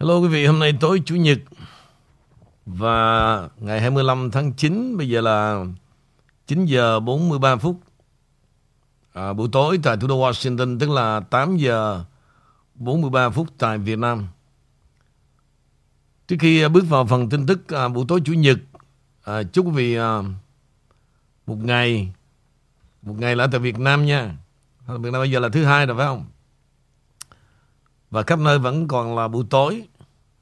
Hello quý vị, hôm nay tối Chủ nhật và ngày 25 tháng 9, bây giờ là 9 giờ 43 phút à, buổi tối tại thủ đô Washington, tức là 8 giờ 43 phút tại Việt Nam. Trước khi à, bước vào phần tin tức à, buổi tối Chủ nhật, à, chúc quý vị à, một ngày, một ngày là tại Việt Nam nha. Việt Nam bây giờ là thứ hai rồi phải không? Và khắp nơi vẫn còn là buổi tối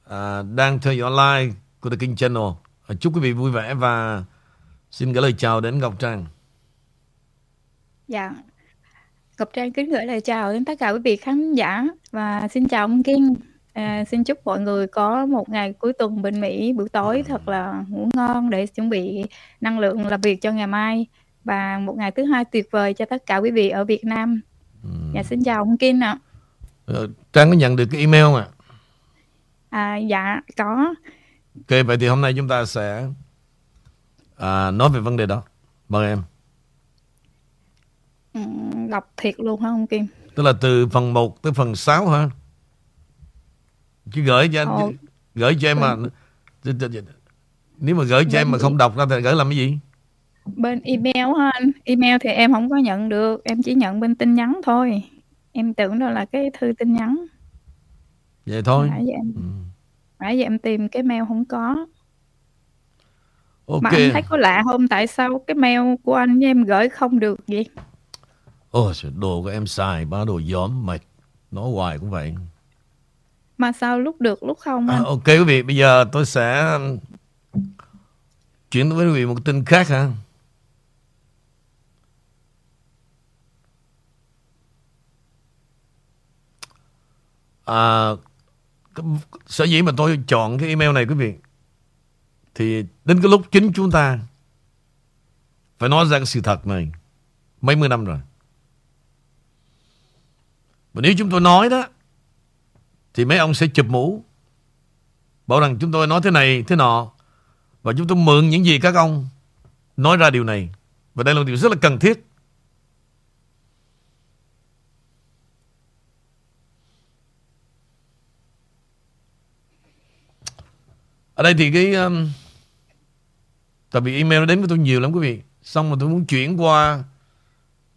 à, Đang theo dõi live của The King Channel. À, Chúc quý vị vui vẻ và Xin gửi lời chào đến Ngọc Trang. Dạ. Ngọc Trang kính gửi lời chào đến tất cả quý vị khán giả Và xin chào ông King. À, Xin chúc mọi người có một ngày cuối tuần bên Mỹ buổi tối thật là ngủ ngon Để chuẩn bị năng lượng làm việc cho ngày mai Và một ngày thứ hai tuyệt vời cho tất cả quý vị ở Việt Nam. Dạ xin chào ông King ạ Ờ, Trang có nhận được cái email mà. À, dạ có. Ok, vậy thì hôm nay chúng ta sẽ à, nói về vấn đề đó. Mời em. Ừ, đọc thiệt luôn hả ông Kim? Tức là từ phần 1 tới phần 6 hả? Chứ gửi cho anh, Ồ. gửi cho em mà nếu mà gửi cho em mà không đọc ra thì gửi làm cái gì? Bên email hả anh? Email thì em không có nhận được, em chỉ nhận bên tin nhắn thôi. Em tưởng đó là cái thư tin nhắn. Vậy thôi. Nãy giờ em, Ừ. nãy giờ em tìm cái mail không có. Ok. Mà anh thấy có lạ không? Tại sao cái mail của anh với em gửi không được vậy? Ôi, đồ của em xài, ba đồ gióm, mệt. Nói hoài cũng vậy. Mà sao lúc được lúc không À, anh? ok quý vị, bây giờ tôi sẽ chuyển với quý vị một tin khác ha. À, sở dĩ mà tôi chọn cái email này quý vị thì đến cái lúc chính chúng ta phải nói ra cái sự thật này mấy mươi năm rồi. Và nếu chúng tôi nói đó thì mấy ông sẽ chụp mũ bảo rằng chúng tôi nói thế này thế nọ và chúng tôi mượn những gì các ông nói ra điều này và đây là một điều rất là cần thiết ở đây thì cái um, tại vì email nó đến với tôi nhiều lắm quý vị. Xong mà tôi muốn chuyển qua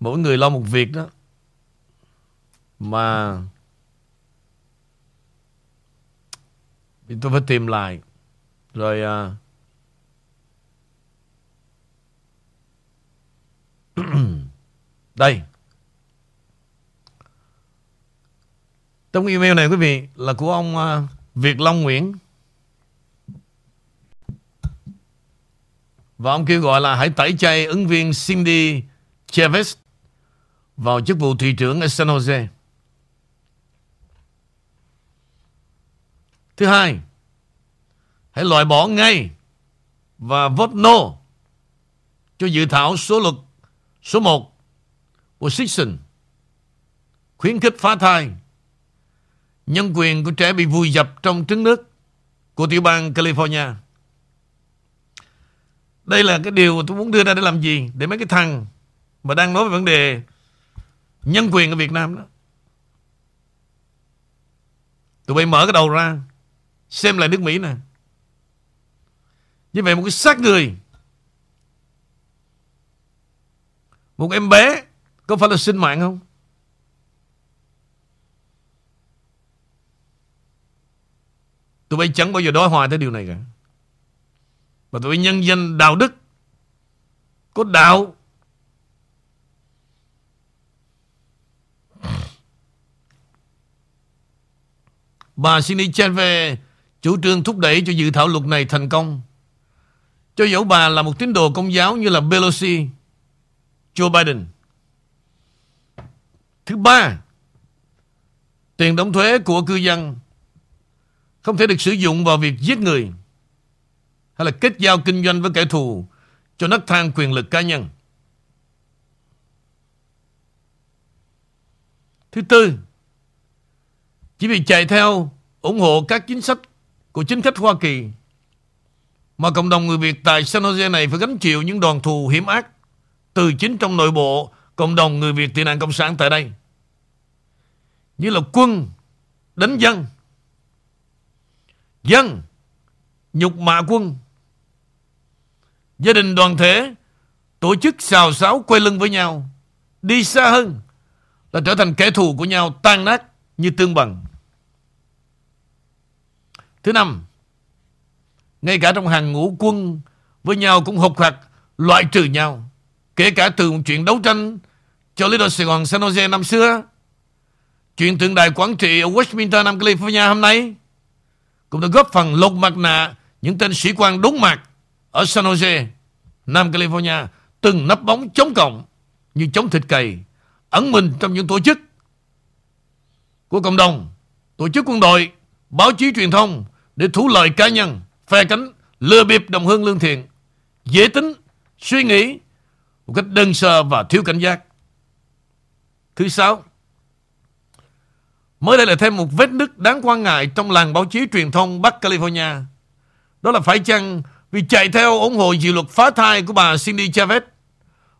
mỗi người lo một việc đó. Mà thì tôi phải tìm lại. Rồi uh, đây. Trong email này quý vị là của ông uh, Việt Long Nguyễn. Và ông kêu gọi là hãy tẩy chay ứng viên Cindy Chavez vào chức vụ thị trưởng ở San Jose. Thứ hai, hãy loại bỏ ngay và vote no cho dự thảo số luật số 1 của Sixon khuyến khích phá thai. Nhân quyền của trẻ bị vùi dập trong trứng nước của tiểu bang California. Đây là cái điều mà tôi muốn đưa ra để làm gì? Để mấy cái thằng mà đang nói về vấn đề nhân quyền ở Việt Nam đó. Tụi bay mở cái đầu ra, Xem lại nước Mỹ nè Như vậy một cái xác người, Một em bé Có phải là sinh mạng không Tụi bay chẳng bao giờ đối hoài tới điều này cả và tụi nhân danh đạo đức Có đạo Bà Cindy Chenve chủ trương thúc đẩy cho dự thảo luật này thành công. Cho dẫu bà là một tín đồ công giáo như là Pelosi, Joe Biden. Thứ ba, tiền đóng thuế của cư dân không thể được sử dụng vào việc giết người hay là kết giao kinh doanh với kẻ thù cho nấc thang quyền lực cá nhân. Thứ tư, chỉ vì chạy theo ủng hộ các chính sách của chính khách Hoa Kỳ mà cộng đồng người Việt tại San Jose này phải gánh chịu những đòn thù hiểm ác từ chính trong nội bộ cộng đồng người Việt tị nạn Cộng sản tại đây. Như là quân, đánh dân, Dân Nhục mạ quân Gia đình đoàn thể Tổ chức xào xáo quay lưng với nhau Đi xa hơn Là trở thành kẻ thù của nhau tan nát Như tương bằng. Thứ năm Ngay cả trong hàng ngũ quân Với nhau cũng hộp hoặc Loại trừ nhau Kể cả từ một chuyện đấu tranh Cho lý đội Sài Gòn San Jose năm xưa Chuyện tượng đài quản trị ở Westminster, Nam California hôm nay cũng đã góp phần lột mặt nạ những tên sĩ quan đúng mặt ở San Jose, Nam California từng nấp bóng chống cộng như chống thịt cầy ẩn mình trong những tổ chức của cộng đồng, tổ chức quân đội, báo chí truyền thông để thủ lợi cá nhân, phe cánh, lừa bịp đồng hương lương thiện, dễ tính, suy nghĩ một cách đơn sơ và thiếu cảnh giác. Thứ sáu, Mới đây là thêm một vết nứt đáng quan ngại trong làng báo chí truyền thông Bắc California. Đó là phải chăng vì chạy theo ủng hộ dự luật phá thai của bà Cindy Chavez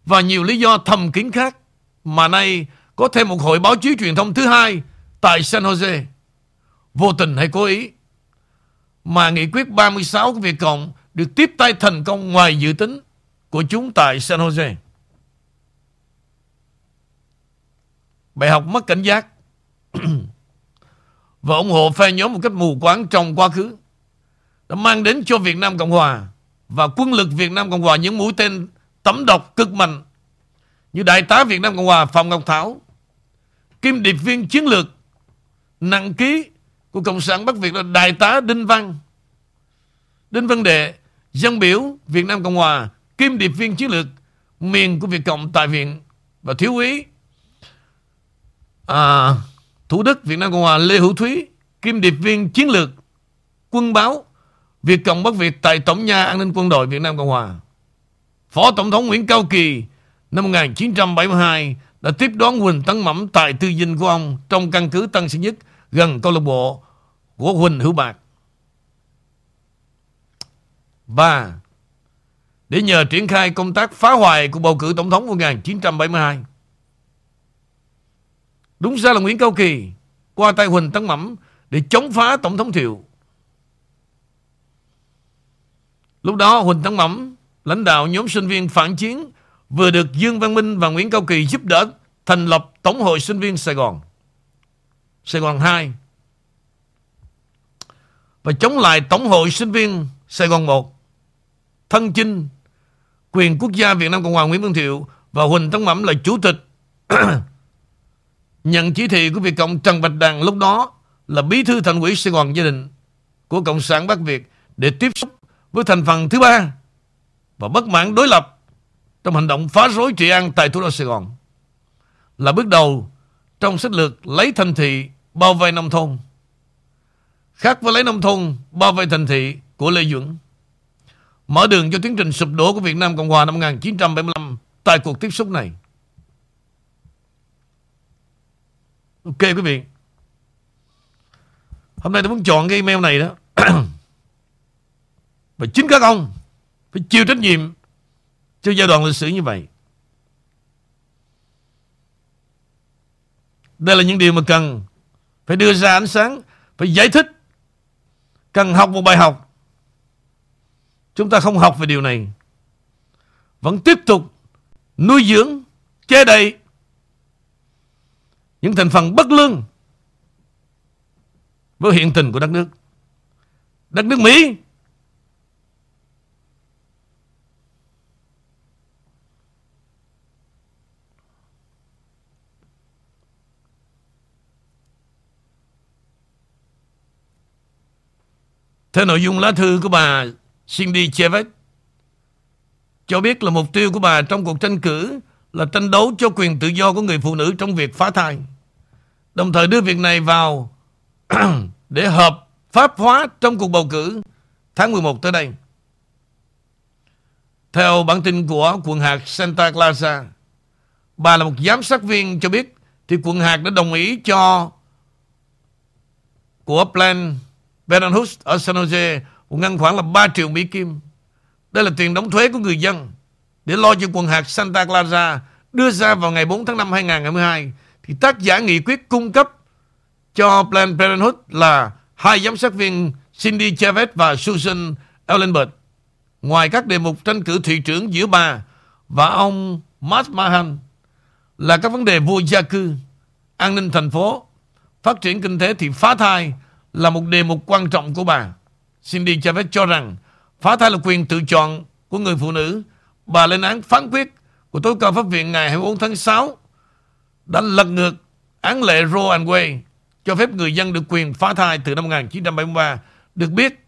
và nhiều lý do thầm kín khác, mà nay có thêm một hội báo chí truyền thông thứ hai tại San Jose. Vô tình hay cố ý, mà nghị quyết 36 của Việt Cộng được tiếp tay thành công ngoài dự tính của chúng tại San Jose. Bài học mất cảnh giác và ủng hộ phe nhóm một cách mù quáng trong quá khứ đã mang đến cho Việt Nam Cộng Hòa và quân lực Việt Nam Cộng Hòa những mũi tên tấm độc cực mạnh như Đại tá Việt Nam Cộng Hòa Phạm Ngọc Thảo, Kim điệp viên chiến lược nặng ký của Cộng sản Bắc Việt là Đại tá Đinh Văn, Đinh Văn Đệ, dân biểu Việt Nam Cộng Hòa, Kim điệp viên chiến lược miền của Việt Cộng tại Viện. Và thiếu úy à, Thủ Đức Việt Nam Cộng Hòa Lê Hữu Thúy Kim điệp viên chiến lược Quân báo Việt Cộng Bắc Việt tại Tổng nhà An ninh Quân đội Việt Nam Cộng Hòa Phó Tổng thống Nguyễn Cao Kỳ năm 1972 đã tiếp đón Huỳnh Tấn Mẫm tại tư dinh của ông trong căn cứ Tân Sơn Nhất gần câu lạc bộ của Huỳnh Hữu Bạc. Và để nhờ triển khai công tác phá hoại của bầu cử tổng thống 1972 Đúng ra là Nguyễn Cao Kỳ qua tay Huỳnh Tấn Mẫm để chống phá Tổng thống Thiệu. Lúc đó Huỳnh Tấn Mẫm, lãnh đạo nhóm sinh viên phản chiến vừa được Dương Văn Minh và Nguyễn Cao Kỳ giúp đỡ thành lập Tổng hội sinh viên Sài Gòn. Sài Gòn 2 và chống lại Tổng hội sinh viên Sài Gòn 1 thân chinh quyền quốc gia Việt Nam Cộng hòa Nguyễn Văn Thiệu và Huỳnh Tấn Mẩm là chủ tịch. Nhận chỉ thị của Việt Cộng Trần Bạch Đằng lúc đó là bí thư thành ủy Sài Gòn gia đình của Cộng sản Bắc Việt để tiếp xúc với thành phần thứ ba và bất mãn đối lập trong hành động phá rối trị an tại thủ đô Sài Gòn là bước đầu trong sách lược lấy thành thị, bao vây nông thôn. Khác với lấy nông thôn, bao vây thành thị của Lê Duẩn, mở đường cho tiến trình sụp đổ của Việt Nam Cộng Hòa năm 1975 tại cuộc tiếp xúc này. Ok quý vị, Hôm nay tôi muốn chọn cái email này đó. Và chính các ông Phải chịu trách nhiệm Cho giai đoạn lịch sử như vậy. Đây là những điều mà cần Phải đưa ra ánh sáng, Phải giải thích. Cần học một bài học. Chúng ta không học về điều này. Vẫn tiếp tục Nuôi dưỡng, Che đậy những thành phần bất lương với hiện tình của đất nước. Đất nước Mỹ Theo nội dung lá thư của bà Cindy Chavez cho biết là mục tiêu của bà trong cuộc tranh cử là tranh đấu cho quyền tự do của người phụ nữ trong việc phá thai. Đồng thời đưa việc này vào để hợp pháp hóa trong cuộc bầu cử tháng 11 tới đây. Theo bản tin của quận hạt Santa Clara, bà là một giám sát viên cho biết thì quận hạt đã đồng ý cho của Plan Parenthood ở San Jose cũng ngân khoảng là 3 triệu Mỹ Kim. Đây là tiền đóng thuế của người dân để lo cho quần hạt Santa Clara đưa ra vào ngày 4 tháng 5 2022 thì tác giả nghị quyết cung cấp cho Planned Parenthood là hai giám sát viên Cindy Chavez và Susan Ellenberg. Ngoài các đề mục tranh cử thị trưởng giữa bà và ông Matt Mahan là các vấn đề vô gia cư, an ninh thành phố, phát triển kinh tế thì phá thai là một đề mục quan trọng của bà. Cindy Chavez cho rằng phá thai là quyền tự chọn của người phụ nữ. Bà lên án phán quyết của tối cao pháp viện ngày 24 tháng 6 đã lật ngược án lệ Roe and Wade cho phép người dân được quyền phá thai từ năm 1973. Được biết,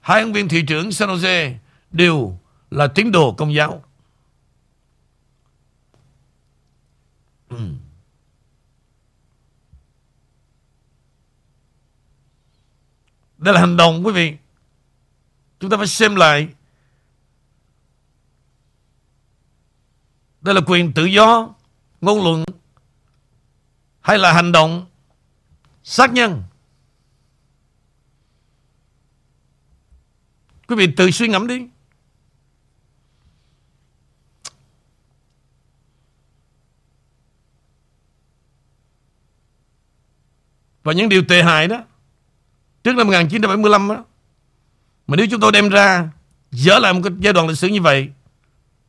hai ứng viên thị trưởng San Jose đều là tín đồ công giáo. Ừ. Đây là hành động quý vị. Chúng ta phải xem lại. Đây là quyền tự do, ngôn luận hay là hành động sát nhân. Quý vị tự suy ngẫm đi. Và những điều tệ hại đó Trước năm 1975 đó Mà nếu chúng tôi đem ra Dỡ lại một cái giai đoạn lịch sử như vậy,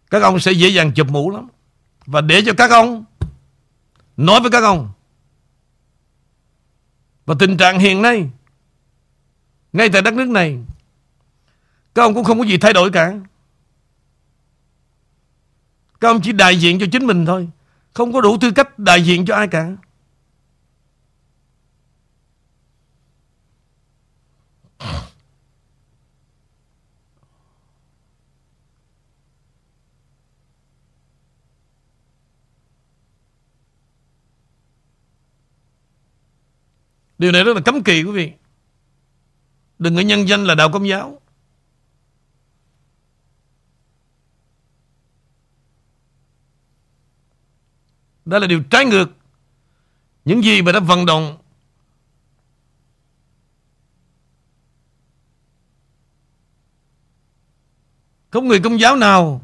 Các ông sẽ dễ dàng chụp mũ lắm. Và để cho các ông Nói với các ông, Và tình trạng hiện nay, Ngay tại đất nước này, Các ông cũng không có gì thay đổi cả. Các ông chỉ đại diện cho chính mình thôi, Không có đủ tư cách đại diện cho ai cả. Điều này rất là cấm kỵ, quý vị. Đừng có nhân danh là đạo công giáo. Đó là điều trái ngược. Những gì mà đã vận động Không người công giáo nào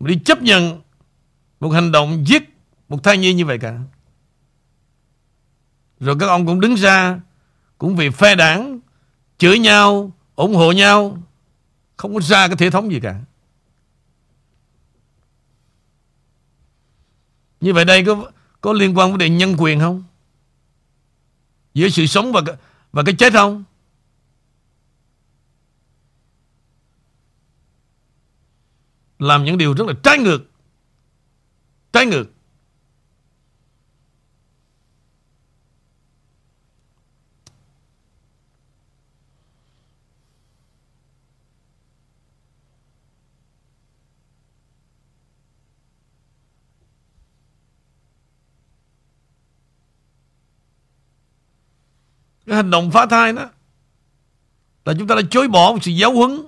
mà đi chấp nhận một hành động giết một thai nhi như vậy cả. Rồi các ông cũng đứng ra Cũng vì phe đảng Chửi nhau, ủng hộ nhau Không có ra cái thể thống gì cả Như vậy đây có có liên quan vấn đề nhân quyền không? Giữa sự sống và và cái chết không? Làm những điều rất là trái ngược Trái ngược hành động phá thai đó, Là chúng ta đã chối bỏ một sự giáo huấn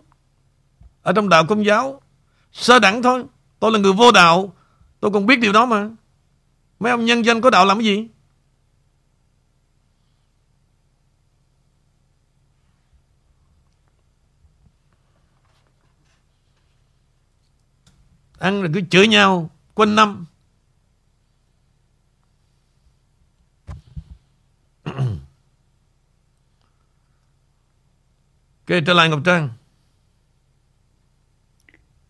Ở trong đạo công giáo, Sơ đẳng thôi. Tôi là người vô đạo, Tôi còn biết điều đó mà. Mấy ông nhân dân có đạo làm cái gì? Ăn rồi cứ chửi nhau, Quanh năm. Ok, trở lại Ngọc Trang.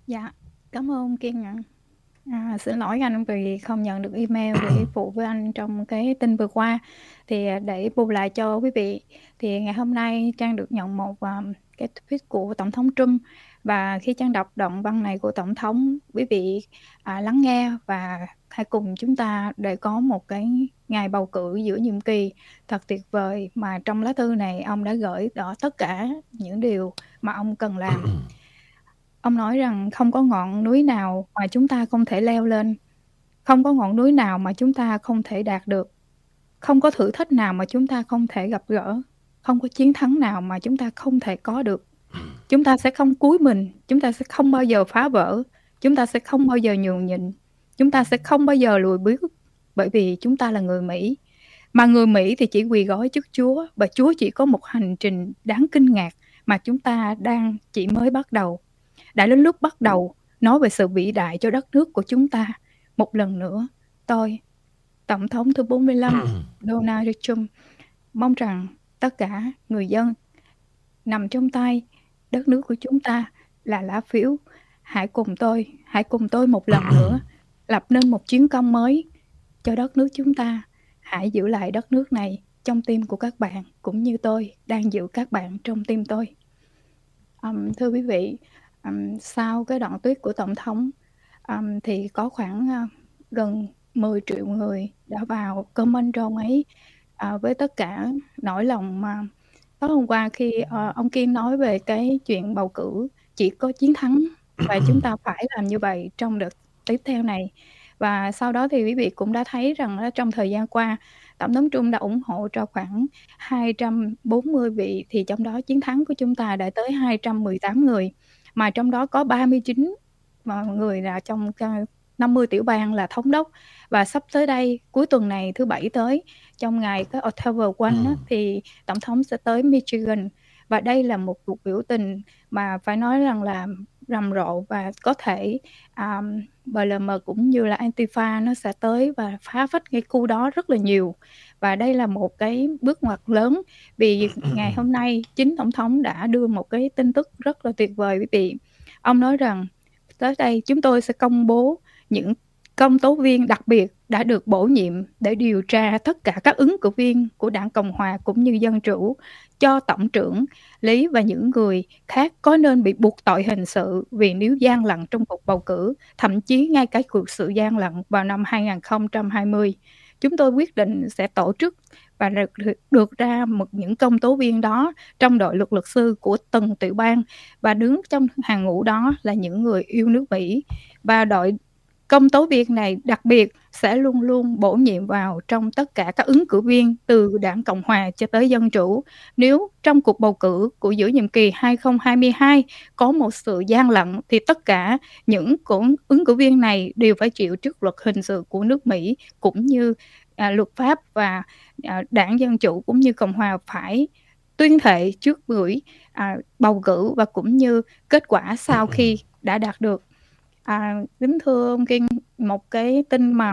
Dạ, cảm ơn Kiên ạ. À, xin lỗi anh vì không nhận được email để phụ với anh trong cái tin vừa qua. Thì à, để bù lại cho quý vị, thì ngày hôm nay Trang được nhận một um, cái tweet của Tổng thống Trump và khi Trang đọc đoạn văn này của Tổng thống, quý vị à, lắng nghe và hãy cùng chúng ta để có một cái ngày bầu cử giữa nhiệm kỳ. Thật tuyệt vời mà trong lá thư này ông đã gửi đó tất cả những điều mà ông cần làm. Ông nói rằng không có ngọn núi nào mà chúng ta không thể leo lên, không có ngọn núi nào mà chúng ta không thể đạt được, không có thử thách nào mà chúng ta không thể gặp gỡ, không có chiến thắng nào mà chúng ta không thể có được. Chúng ta sẽ không cúi mình, chúng ta sẽ không bao giờ phá vỡ, chúng ta sẽ không bao giờ nhường nhịn, chúng ta sẽ không bao giờ lùi bước bởi vì chúng ta là người Mỹ. Mà người Mỹ thì chỉ quỳ gói trước Chúa và Chúa chỉ có một hành trình đáng kinh ngạc mà chúng ta đang chỉ mới bắt đầu. Đã đến lúc bắt đầu nói về sự vĩ đại cho đất nước của chúng ta. Một lần nữa, tôi, Tổng thống thứ 45 Donald Trump, mong rằng tất cả người dân nằm trong tay đất nước của chúng ta là lá phiếu. Hãy cùng tôi, hãy cùng tôi một lần nữa lập nên một chiến công mới cho đất nước chúng ta. Hãy giữ lại đất nước này trong tim của các bạn cũng như tôi đang giữ các bạn trong tim tôi. Um, thưa quý vị, um, sau cái đoạn tuyết của tổng thống um, thì có khoảng uh, gần 10 triệu người đã vào comment trong ấy uh, với tất cả nỗi lòng mà tối hôm qua khi uh, ông Kiên nói về cái chuyện bầu cử chỉ có chiến thắng và chúng ta phải làm như vậy trong đợt tiếp theo này. Và sau đó thì quý vị cũng đã thấy rằng trong thời gian qua Tổng thống Trung đã ủng hộ cho khoảng 240 vị thì trong đó chiến thắng của chúng ta đã tới 218 người. Mà trong đó có 39 mà người là trong 50 tiểu bang là thống đốc. Và sắp tới đây cuối tuần này thứ bảy tới trong ngày cái October 1 á, ừ. thì tổng thống sẽ tới Michigan. Và đây là một cuộc biểu tình mà phải nói rằng là rầm rộ và có thể um, BLM cũng như là Antifa nó sẽ tới và phá phách cái khu đó rất là nhiều. Và đây là một cái bước ngoặt lớn vì ngày hôm nay chính tổng thống đã đưa một cái tin tức rất là tuyệt vời quý vị. Ông nói rằng tới đây chúng tôi sẽ công bố những công tố viên đặc biệt đã được bổ nhiệm để điều tra tất cả các ứng cử viên của đảng Cộng hòa cũng như Dân chủ cho Tổng trưởng Lý và những người khác có nên bị buộc tội hình sự vì nếu gian lận trong cuộc bầu cử, thậm chí ngay cả cuộc sự gian lận vào năm 2020. Chúng tôi quyết định sẽ tổ chức và được, được ra một những công tố viên đó trong đội luật luật sư của từng tiểu bang và đứng trong hàng ngũ đó là những người yêu nước Mỹ và đội Công tố viên này đặc biệt sẽ luôn luôn bổ nhiệm vào trong tất cả các ứng cử viên từ đảng Cộng hòa cho tới Dân chủ. Nếu trong cuộc bầu cử của giữa nhiệm kỳ 2022 có một sự gian lận thì tất cả những cũng ứng cử viên này đều phải chịu trước luật hình sự của nước Mỹ cũng như à, luật pháp và à, đảng Dân chủ cũng như Cộng hòa phải tuyên thệ trước buổi à, bầu cử và cũng như kết quả sau khi đã đạt được À, kính thưa ông Kiên, một cái tin mà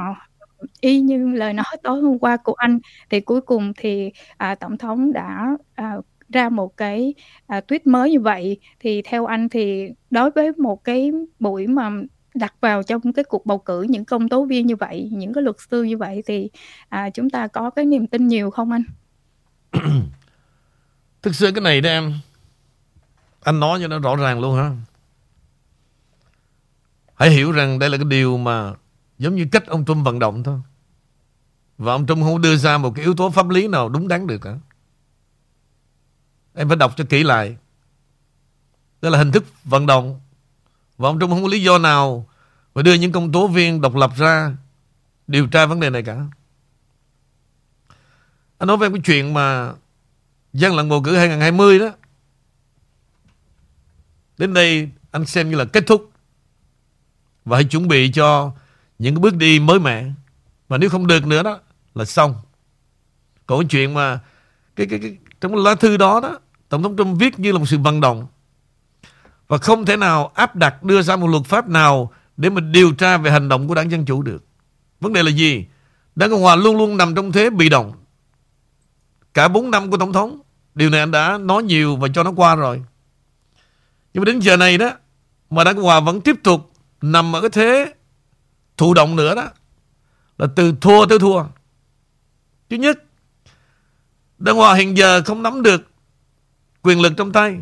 y như lời nói tối hôm qua của anh, thì cuối cùng thì, à, tổng thống đã, à, ra một cái, à, tweet mới như vậy. Thì theo anh thì đối với một cái buổi mà đặt vào trong cái cuộc bầu cử những công tố viên như vậy, những cái luật sư như vậy thì, à, chúng ta có cái niềm tin nhiều không anh? Thực sự cái này đó em, anh nói cho nó rõ ràng luôn ha. Hãy hiểu rằng đây là cái điều mà giống như cách ông Trump vận động thôi. Và ông Trump không đưa ra một cái yếu tố pháp lý nào đúng đắn được cả. Em phải đọc cho kỹ lại. Đây là hình thức vận động. Và ông Trump không có lý do nào mà đưa những công tố viên độc lập ra điều tra vấn đề này cả. Anh nói về cái chuyện mà gian lận bầu cử 2020 đó. Đến đây anh xem như là kết thúc và hãy chuẩn bị cho những cái bước đi mới mẻ. Mà nếu không được nữa đó là xong. Còn cái chuyện mà cái, cái, cái, trong cái lá thư đó đó Tổng thống Trump viết như là một sự vận động và không thể nào áp đặt đưa ra một luật pháp nào để mà điều tra về hành động của đảng Dân Chủ được. Vấn đề là gì? Đảng Cộng Hòa luôn luôn nằm trong thế bị động. Cả 4 năm của Tổng thống. Điều này anh đã nói nhiều và cho nó qua rồi. Nhưng mà đến giờ này đó mà Đảng Cộng Hòa vẫn tiếp tục nằm ở cái thế thụ động nữa đó là từ thua tới thua. Thứ nhất, Đảng Hòa hiện giờ không nắm được quyền lực trong tay.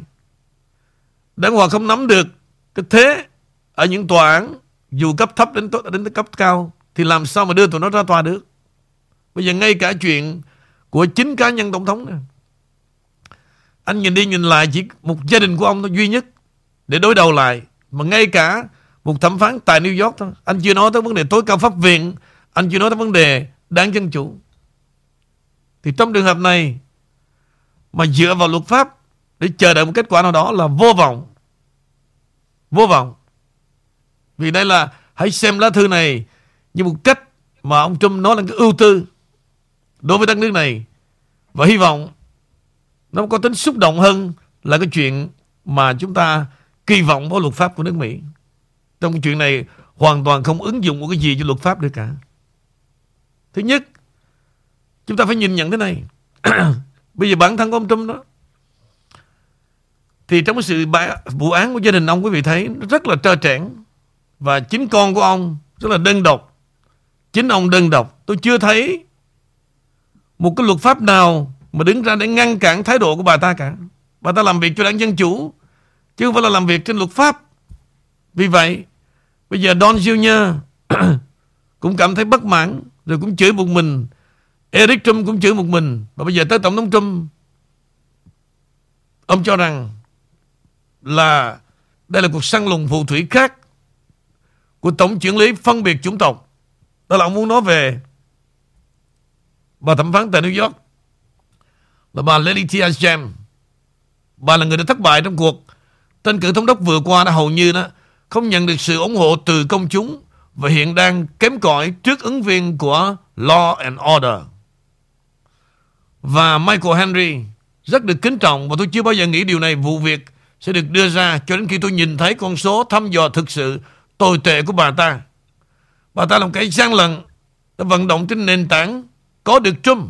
Đảng Hòa không nắm được cái thế ở những tòa án dù cấp thấp đến đến cấp cao thì làm sao mà đưa tụi nó ra tòa được. Bây giờ ngay cả chuyện của chính cá nhân tổng thống này. Anh nhìn đi nhìn lại chỉ một gia đình của ông thôi duy nhất để đối đầu lại. Mà ngay cả một thẩm phán tại New York thôi. Anh chưa nói tới vấn đề tối cao pháp viện. Anh chưa nói tới vấn đề đáng dân chủ. Thì trong trường hợp này, mà dựa vào luật pháp để chờ đợi một kết quả nào đó là vô vọng. Vô vọng. Vì đây là, hãy xem lá thư này như một cách mà ông Trump nói là cái ưu tư đối với đất nước này. Và hy vọng nó có tính xúc động hơn là cái chuyện mà chúng ta kỳ vọng vào luật pháp của nước Mỹ. Trong cái chuyện này hoàn toàn không ứng dụng một cái gì cho luật pháp được cả. Thứ nhất, chúng ta phải nhìn nhận thế này. Bây giờ bản thân của ông Trump đó thì trong cái sự vụ án của gia đình ông quý vị thấy rất là trơ trẽn. Và chính con của ông rất là đơn độc. Chính ông đơn độc. Tôi chưa thấy một cái luật pháp nào mà đứng ra để ngăn cản thái độ của bà ta cả. Bà ta làm việc cho đảng dân chủ chứ không phải là làm việc trên luật pháp vì vậy, bây giờ Don Jr. cũng cảm thấy bất mãn, rồi cũng chửi một mình Eric Trump cũng chửi một mình và bây giờ tới Tổng thống Trump, ông cho rằng là đây là cuộc săn lùng phù thủy khác của tổng trưởng lý phân biệt chủng tộc. Đó là ông muốn nói về bà thẩm phán tại New York, là bà Letitia James. Bà là người đã thất bại trong cuộc tên cử thống đốc vừa qua đã hầu như đó không nhận được sự ủng hộ từ công chúng và hiện đang kém cỏi trước ứng viên của Law and Order. Và Michael Henry rất được kính trọng và tôi chưa bao giờ nghĩ điều này, vụ việc sẽ được đưa ra cho đến khi tôi nhìn thấy con số thăm dò thực sự tồi tệ của bà ta. Bà ta làm cái gian lận, đã vận động trên nền tảng có được Trump.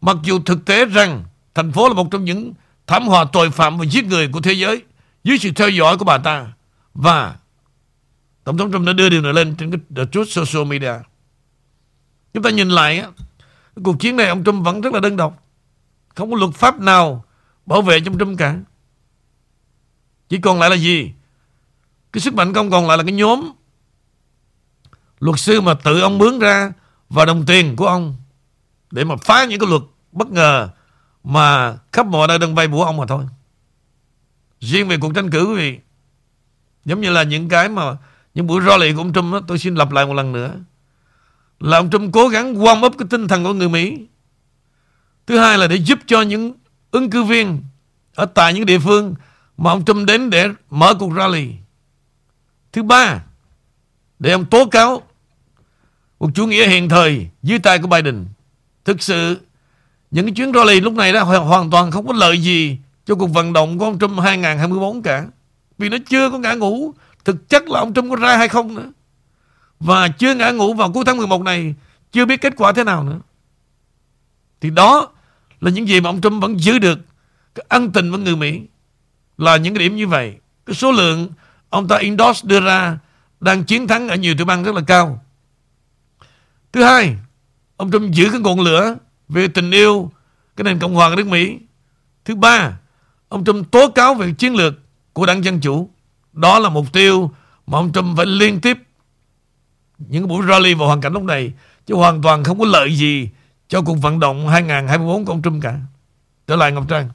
Mặc dù thực tế rằng thành phố là một trong những thảm họa tội phạm và giết người của thế giới, dưới sự theo dõi của bà ta. Và Tổng thống Trump đã đưa điều này lên trên cái chút Social Media. Chúng ta nhìn lại á, cuộc chiến này ông Trump vẫn rất là đơn độc. Không có luật pháp nào bảo vệ cho ông Trump cả. Chỉ còn lại là gì? Cái sức mạnh không còn lại là cái nhóm luật sư mà tự ông bướng ra và đồng tiền của ông để mà phá những cái luật bất ngờ mà khắp mọi nơi đang vay bủa ông mà thôi. Riêng về cuộc tranh cử quý vị, giống như là những cái mà những buổi rally của ông Trump đó, tôi xin lặp lại một lần nữa là ông Trump cố gắng warm up cái tinh thần của người Mỹ. Thứ hai là để giúp cho những ứng cử viên ở tại những địa phương mà ông Trump đến để mở cuộc rally. Thứ ba, để ông tố cáo một chủ nghĩa hiện thời dưới tay của Biden. Thực sự, những cái chuyến rally lúc này đó hoàn toàn không có lợi gì cho cuộc vận động của ông Trump 2024 cả. Vì nó chưa có ngã ngủ thực chất là ông Trump có ra hay không nữa. Và chưa ngã ngủ vào cuối tháng 11 này, chưa biết kết quả thế nào nữa. Thì đó là những gì mà ông Trump vẫn giữ được cái ân tình với người Mỹ là những cái điểm như vậy. Cái số lượng ông ta endorse đưa ra đang chiến thắng ở nhiều tiểu bang rất là cao. Thứ hai, ông Trump giữ cái ngọn lửa về tình yêu cái nền Cộng hòa của nước Mỹ. Thứ ba, ông Trump tố cáo về chiến lược của đảng Dân Chủ. Đó là mục tiêu mà ông Trump phải liên tiếp những buổi rally vào hoàn cảnh lúc này chứ hoàn toàn không có lợi gì cho cuộc vận động 2024 của ông Trump cả. Trở lại Ngọc Trang.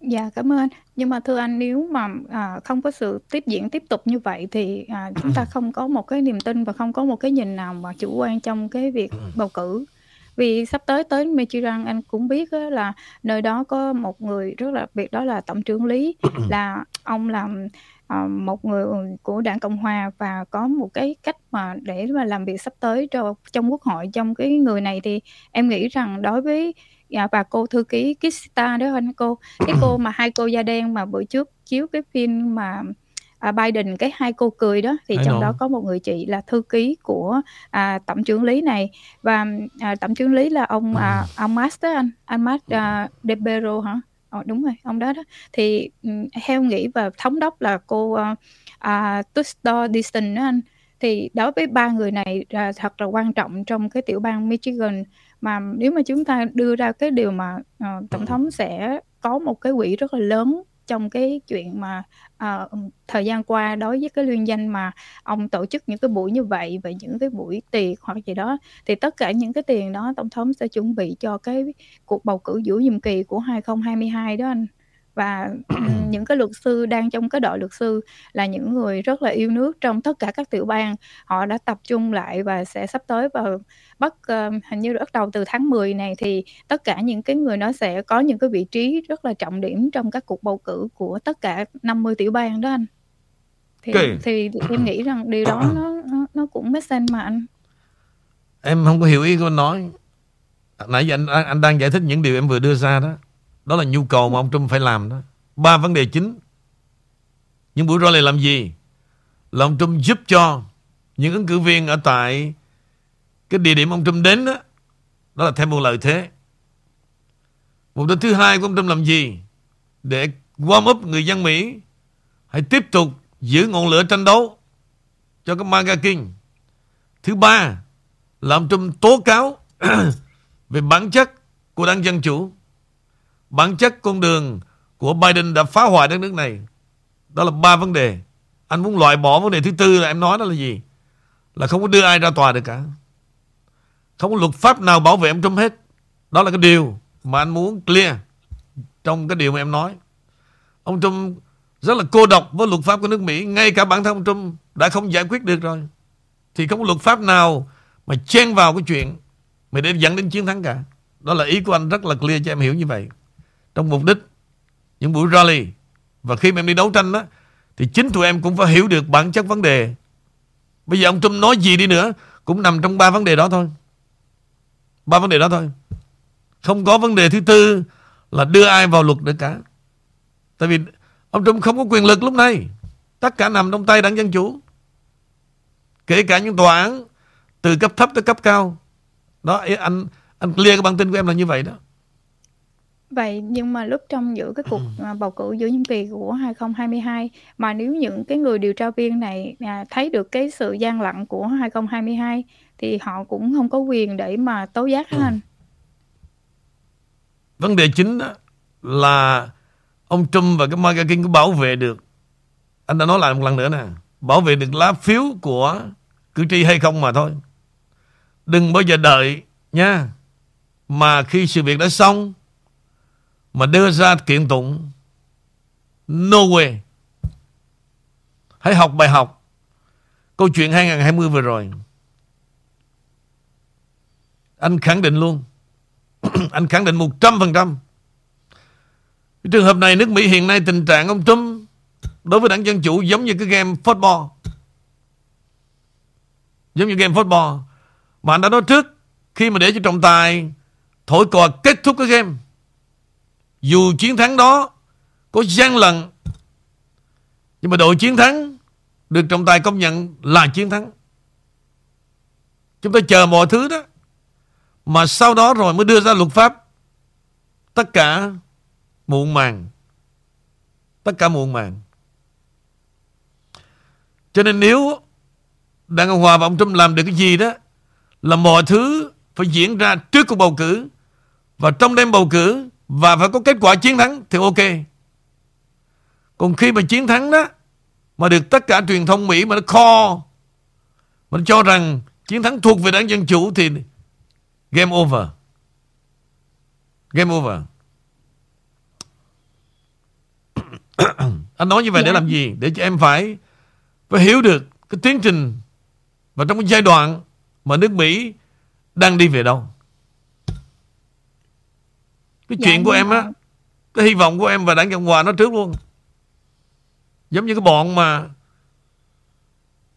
Dạ, cảm ơn Nhưng mà thưa anh, nếu mà, à, không có sự tiếp diễn tiếp tục như vậy thì, à, chúng ta không có một cái niềm tin và không có một cái nhìn nào mà chủ quan trong cái việc bầu cử. Vì sắp tới tới Michigan anh cũng biết á là nơi đó có một người rất là biệt đó là tổng trưởng lý, là ông làm, ờ, một người của Đảng Cộng Hòa và có một cái cách mà để mà làm việc sắp tới cho trong Quốc hội. Trong cái người này thì em nghĩ rằng đối với Dạ, và cô thư ký Kista đó anh cô. Cái cô mà hai cô da đen mà bữa trước chiếu cái phim mà, à, Biden cái hai cô cười đó, thì I trong đó có một người chị là thư ký của, à, tổng trưởng lý này. Và, à, tổng trưởng lý là ông, à, ông Mast đó anh, anh Mast, à, DeBero hả? Ờ, đúng rồi, ông đó đó. Thì, ừm, theo nghĩ và thống đốc là cô, a, à, Tudor Dixon đó anh. Thì đối với ba người này, à, thật là quan trọng trong cái tiểu bang Michigan mà nếu mà chúng ta đưa ra cái điều mà, ờ, tổng thống sẽ có một cái quỹ rất là lớn trong cái chuyện mà, ờ, thời gian qua đối với cái liên danh mà ông tổ chức những cái buổi như vậy và những cái buổi tiệc hoặc gì đó, thì tất cả những cái tiền đó tổng thống sẽ chuẩn bị cho cái cuộc bầu cử giữa nhiệm kỳ của 2022 đó anh và những cái luật sư đang trong cái đội luật sư là những người rất là yêu nước trong tất cả các tiểu bang. Họ đã tập trung lại và sẽ sắp tới vào bắt hình như bắt đầu từ tháng 10 này thì tất cả những cái người đó sẽ có những cái vị trí rất là trọng điểm trong các cuộc bầu cử của tất cả 50 tiểu bang đó anh. Thì Cái thì em nghĩ rằng điều đó nó nó nó cũng make sense mà anh. Em không có hiểu ý của anh nói. Nãy giờ anh anh đang giải thích những điều em vừa đưa ra đó. Đó là nhu cầu mà ông Trump phải làm đó. Ba vấn đề chính. Những buổi rally làm gì? Là ông Trump giúp cho những ứng cử viên ở tại cái địa điểm ông Trump đến đó, đó là thêm một lợi thế. Mục đích thứ hai của ông Trump làm gì? Để warm up người dân Mỹ hãy tiếp tục giữ ngọn lửa tranh đấu cho cái MAGA King. Thứ ba là ông Trump tố cáo về bản chất của đảng Dân Chủ. Bản chất con đường của Biden đã phá hoại đất nước này. Đó là ba vấn đề. Anh muốn loại bỏ vấn đề thứ tư là em nói đó là gì? Là không có đưa ai ra tòa được cả. Không có luật pháp nào bảo vệ ông Trump hết. Đó là cái điều mà anh muốn clear trong cái điều mà em nói. Ông Trump rất là cô độc với luật pháp của nước Mỹ. Ngay cả bản thân ông Trump đã không giải quyết được rồi. Thì không có luật pháp nào mà chen vào cái chuyện mà để dẫn đến chiến thắng cả. Đó là ý của anh rất là clear cho em hiểu như vậy. Trong mục đích những buổi rally và khi mà em đi đấu tranh đó thì chính tụi em cũng phải hiểu được bản chất vấn đề. Bây giờ ông Trump nói gì đi nữa cũng nằm trong ba vấn đề đó thôi. Ba vấn đề đó thôi. Không có vấn đề thứ tư là đưa ai vào luật nữa cả. Tại vì ông Trump không có quyền lực lúc này. Tất cả nằm trong tay đảng Dân Chủ. Kể cả những tòa án từ cấp thấp tới cấp cao. Đó, anh anh clear cái bản tin của em là như vậy đó. Vậy nhưng mà lúc trong giữa cái cuộc à, bầu cử giữa nhiệm kỳ của 2022 mà nếu những cái người điều tra viên này à, thấy được cái sự gian lận của 2022 thì họ cũng không có quyền để mà tố giác hả anh? Vấn đề chính đó là ông Trump và cái MAGA King có bảo vệ được. Anh đã nói lại một lần nữa nè. Bảo vệ được lá phiếu của cử tri hay không mà thôi. Đừng bao giờ đợi nha. Mà khi sự việc đã xong mà đưa ra kiện tụng, no way. Hãy học bài học. Câu chuyện 2020 vừa rồi. Anh khẳng định luôn. anh khẳng định 100%. Cái trường hợp này, nước Mỹ hiện nay tình trạng ông Trump đối với đảng Dân Chủ giống như cái game football. Giống như game football. Mà anh đã nói trước, khi mà để cho trọng tài thổi còi kết thúc cái game dù chiến thắng đó có gian lận, nhưng mà đội chiến thắng được trọng tài công nhận là chiến thắng. Chúng ta chờ mọi thứ đó, mà sau đó rồi mới đưa ra luật pháp tất cả muộn màng. Tất cả muộn màng. Cho nên nếu Đảng Cộng Hòa và ông Trump làm được cái gì đó, là mọi thứ phải diễn ra trước cuộc bầu cử và trong đêm bầu cử và phải có kết quả chiến thắng thì ok. Còn khi mà chiến thắng đó mà được tất cả truyền thông Mỹ mà nó kho mà nó cho rằng chiến thắng thuộc về đảng Dân Chủ thì game over. Game over. Anh nói như vậy dạ. để làm gì? Để cho em phải phải hiểu được cái tiến trình và trong cái giai đoạn mà nước Mỹ đang đi về đâu. Cái dạ, chuyện của em á Cái hy vọng của em và đảng Cộng Hòa nó trước luôn. Giống như cái bọn mà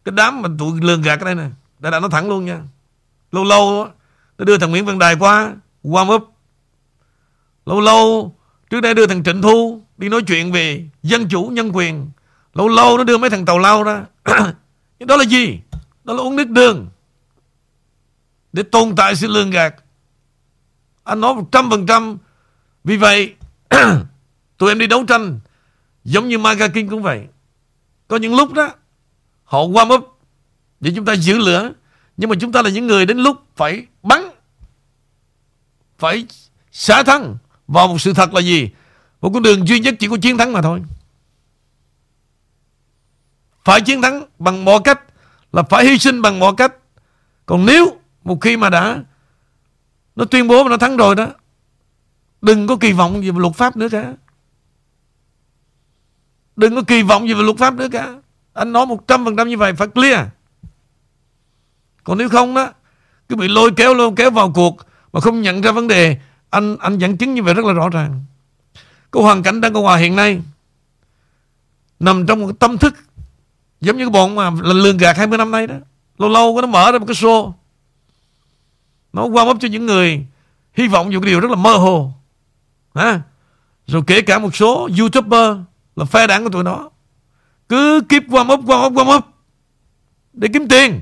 Cái đám mà tụi lường gạt cái đây nè Đã đã nói thẳng luôn nha. Lâu lâu Nó đưa thằng Nguyễn Văn Đài qua Warm up Lâu lâu Trước đây đưa thằng Trịnh Thu Đi nói chuyện về dân chủ nhân quyền. Lâu lâu nó đưa mấy thằng tàu lao ra. Đó là gì? Đó là uống nước đường Để tồn tại sự lường gạt. Anh nói 100% vì vậy, tụi em đi đấu tranh giống như Maga King cũng vậy. Có những lúc đó họ warm up để chúng ta giữ lửa. Nhưng mà chúng ta là những người đến lúc phải bắn. Phải xả thắng vào một sự thật là gì? Một con đường duy nhất chỉ có chiến thắng mà thôi. Phải chiến thắng bằng mọi cách là phải hy sinh bằng mọi cách. Còn nếu một khi mà đã nó tuyên bố mà nó thắng rồi đó Đừng có kỳ vọng gì vào luật pháp nữa cả. Đừng có kỳ vọng gì vào luật pháp nữa cả. Anh nói 100% như vậy phải clear. Còn nếu không đó, cứ bị lôi kéo lôi kéo vào cuộc mà không nhận ra vấn đề, anh anh dẫn chứng như vậy rất là rõ ràng. Cái hoàn cảnh đang có hòa hiện nay nằm trong một cái tâm thức giống như cái bọn mà là lường gạt 20 năm nay đó. Lâu lâu nó mở ra một cái show nó quan ấp cho những người hy vọng vào cái điều rất là mơ hồ à, Rồi kể cả một số YouTuber Là phe đảng của tụi nó. Cứ keep warm up, warm up, warm up. Để kiếm tiền.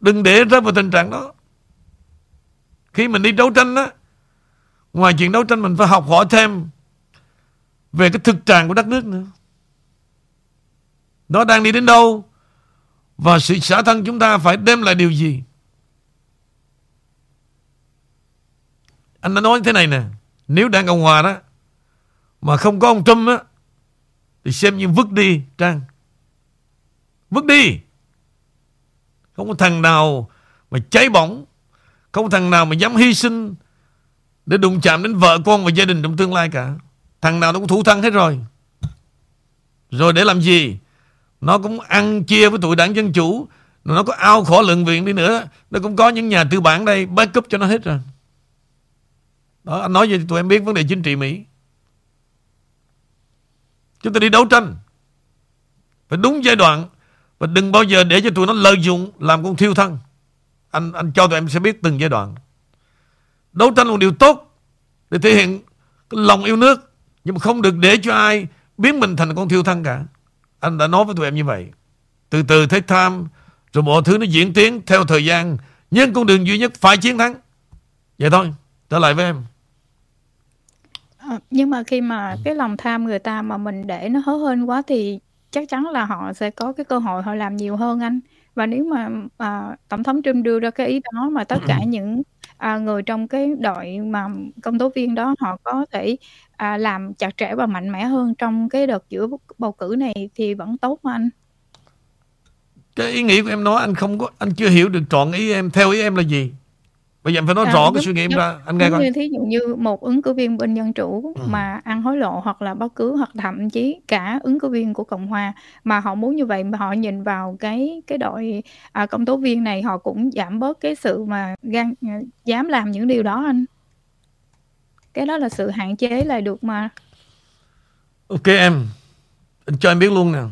Đừng để rơi vào tình trạng đó. Khi mình đi đấu tranh á Ngoài chuyện đấu tranh mình phải học hỏi thêm về cái thực trạng của đất nước nữa. Nó đang đi đến đâu và sự xã thân chúng ta phải đem lại điều gì? Anh đã nói thế này nè, nếu đảng Cộng Hòa đó mà không có ông Trump á thì xem như vứt đi Trang. Vứt đi. Không có thằng nào mà cháy bỏng, không có thằng nào mà dám hy sinh để đụng chạm đến vợ con và gia đình trong tương lai cả. Thằng nào nó cũng thủ thân hết rồi. Rồi để làm gì? Nó cũng ăn chia với tụi đảng Dân Chủ. Nó có ao khổ lượng viện đi nữa. Nó cũng có những nhà tư bản đây backup cho nó hết rồi. Đó, anh nói vậy tụi em biết vấn đề chính trị Mỹ. Chúng ta đi đấu tranh. Phải đúng giai đoạn. Và đừng bao giờ để cho tụi nó lợi dụng làm con thiêu thân. Anh anh cho tụi em sẽ biết từng giai đoạn. Đấu tranh là một điều tốt để thể hiện cái lòng yêu nước. Nhưng mà không được để cho ai biến mình thành con thiêu thân cả. Anh đã nói với tụi em như vậy. Từ từ thấy tham rồi mọi thứ nó diễn tiến theo thời gian. Nhưng con đường duy nhất phải chiến thắng. Vậy thôi, trở lại với em. À, nhưng mà khi mà cái lòng tham người ta mà mình để nó hớ hên quá thì chắc chắn là họ sẽ có cái cơ hội họ làm nhiều hơn anh. Và nếu mà à, tổng thống Trump đưa ra cái ý đó mà tất cả những à, người trong cái đội mà công tố viên đó họ có thể à, làm chặt chẽ và mạnh mẽ hơn trong cái đợt giữa bầu cử này thì vẫn tốt mà anh. Cái ý nghĩ của em nói anh không có anh chưa hiểu được trọn ý em theo ý em là gì. Bây giờ em phải nói à, rõ cái suy nghĩ em ra. Anh nghe coi. Như thí dụ như một ứng cử viên bên dân chủ ừ. mà ăn hối lộ hoặc là bất cứ hoặc thậm chí cả ứng cử viên của cộng hòa mà họ muốn như vậy mà họ nhìn vào cái cái đội à, công tố viên này họ cũng giảm bớt cái sự mà gan dám làm những điều đó anh. Cái đó là sự hạn chế lại được mà. Ok em. Anh cho em biết luôn nè.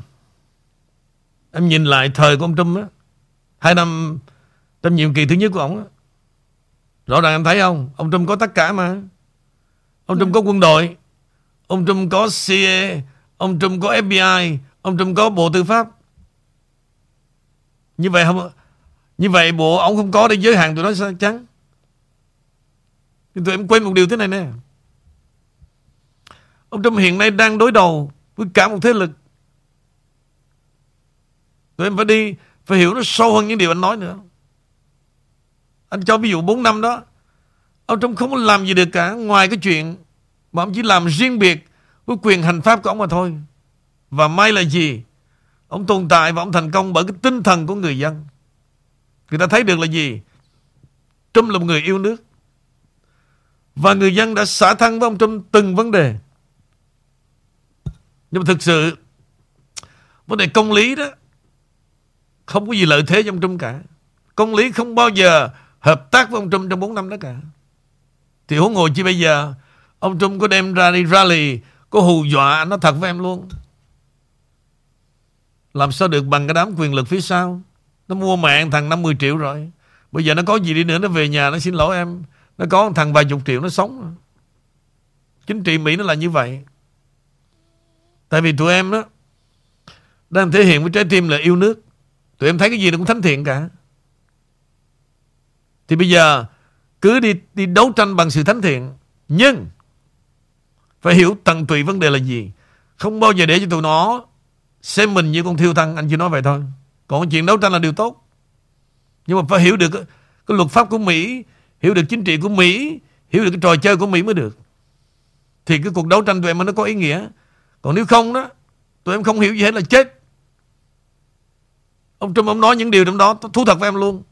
Em nhìn lại thời của ông Trump á. Hai năm trong nhiệm kỳ thứ nhất của ông á rõ ràng anh thấy không? Ông Trump có tất cả mà. Ông Trump có quân đội. Ông Trump có CIA ông Trump có FBI ông Trump có bộ tư pháp. Như vậy không như vậy bộ ông không có để giới hạn tụi nó sao chắn nhưng tụi em quên một điều thế này nè. Ông Trump hiện nay đang đối đầu với cả một thế lực. Tụi em phải đi, phải hiểu nó sâu hơn những điều anh nói nữa. Anh cho ví dụ 4 năm đó, ông Trump không có làm gì được cả ngoài cái chuyện mà ông chỉ làm riêng biệt với quyền hành pháp của ông mà thôi. Và may là gì? Ông tồn tại và ông thành công bởi cái tinh thần của người dân. Người ta thấy được là gì? Trump là một người yêu nước. Và người dân đã xả thân với ông Trump từng vấn đề. Nhưng mà thực sự vấn đề công lý đó không có gì lợi thế cho ông Trump cả. Công lý không bao giờ hợp tác với ông Trump trong 4 năm đó cả. Thì huống hồ chi bây giờ, ông Trump có đem ra đi rally, có hù dọa nó thật với em luôn. Làm sao được bằng cái đám quyền lực phía sau. Nó mua mạng thằng 50 triệu rồi. Bây giờ nó có gì đi nữa, nó về nhà, nó xin lỗi em nó có thằng vài chục triệu, nó sống Chính trị Mỹ nó là như vậy Tại vì tụi em đó Đang thể hiện với trái tim là yêu nước Tụi em thấy cái gì nó cũng thánh thiện cả thì bây giờ Cứ đi đi đấu tranh bằng sự thánh thiện Nhưng Phải hiểu tận tụy vấn đề là gì Không bao giờ để cho tụi nó Xem mình như con thiêu thân Anh chỉ nói vậy thôi Còn chuyện đấu tranh là điều tốt Nhưng mà phải hiểu được Cái luật pháp của Mỹ hiểu được chính trị của Mỹ, hiểu được cái trò chơi của Mỹ mới được. Thì cái cuộc đấu tranh tụi em nó có ý nghĩa. Còn nếu không đó, tụi em không hiểu gì hết là chết. Ông Trump ông nói những điều trong đó thú thật với em luôn.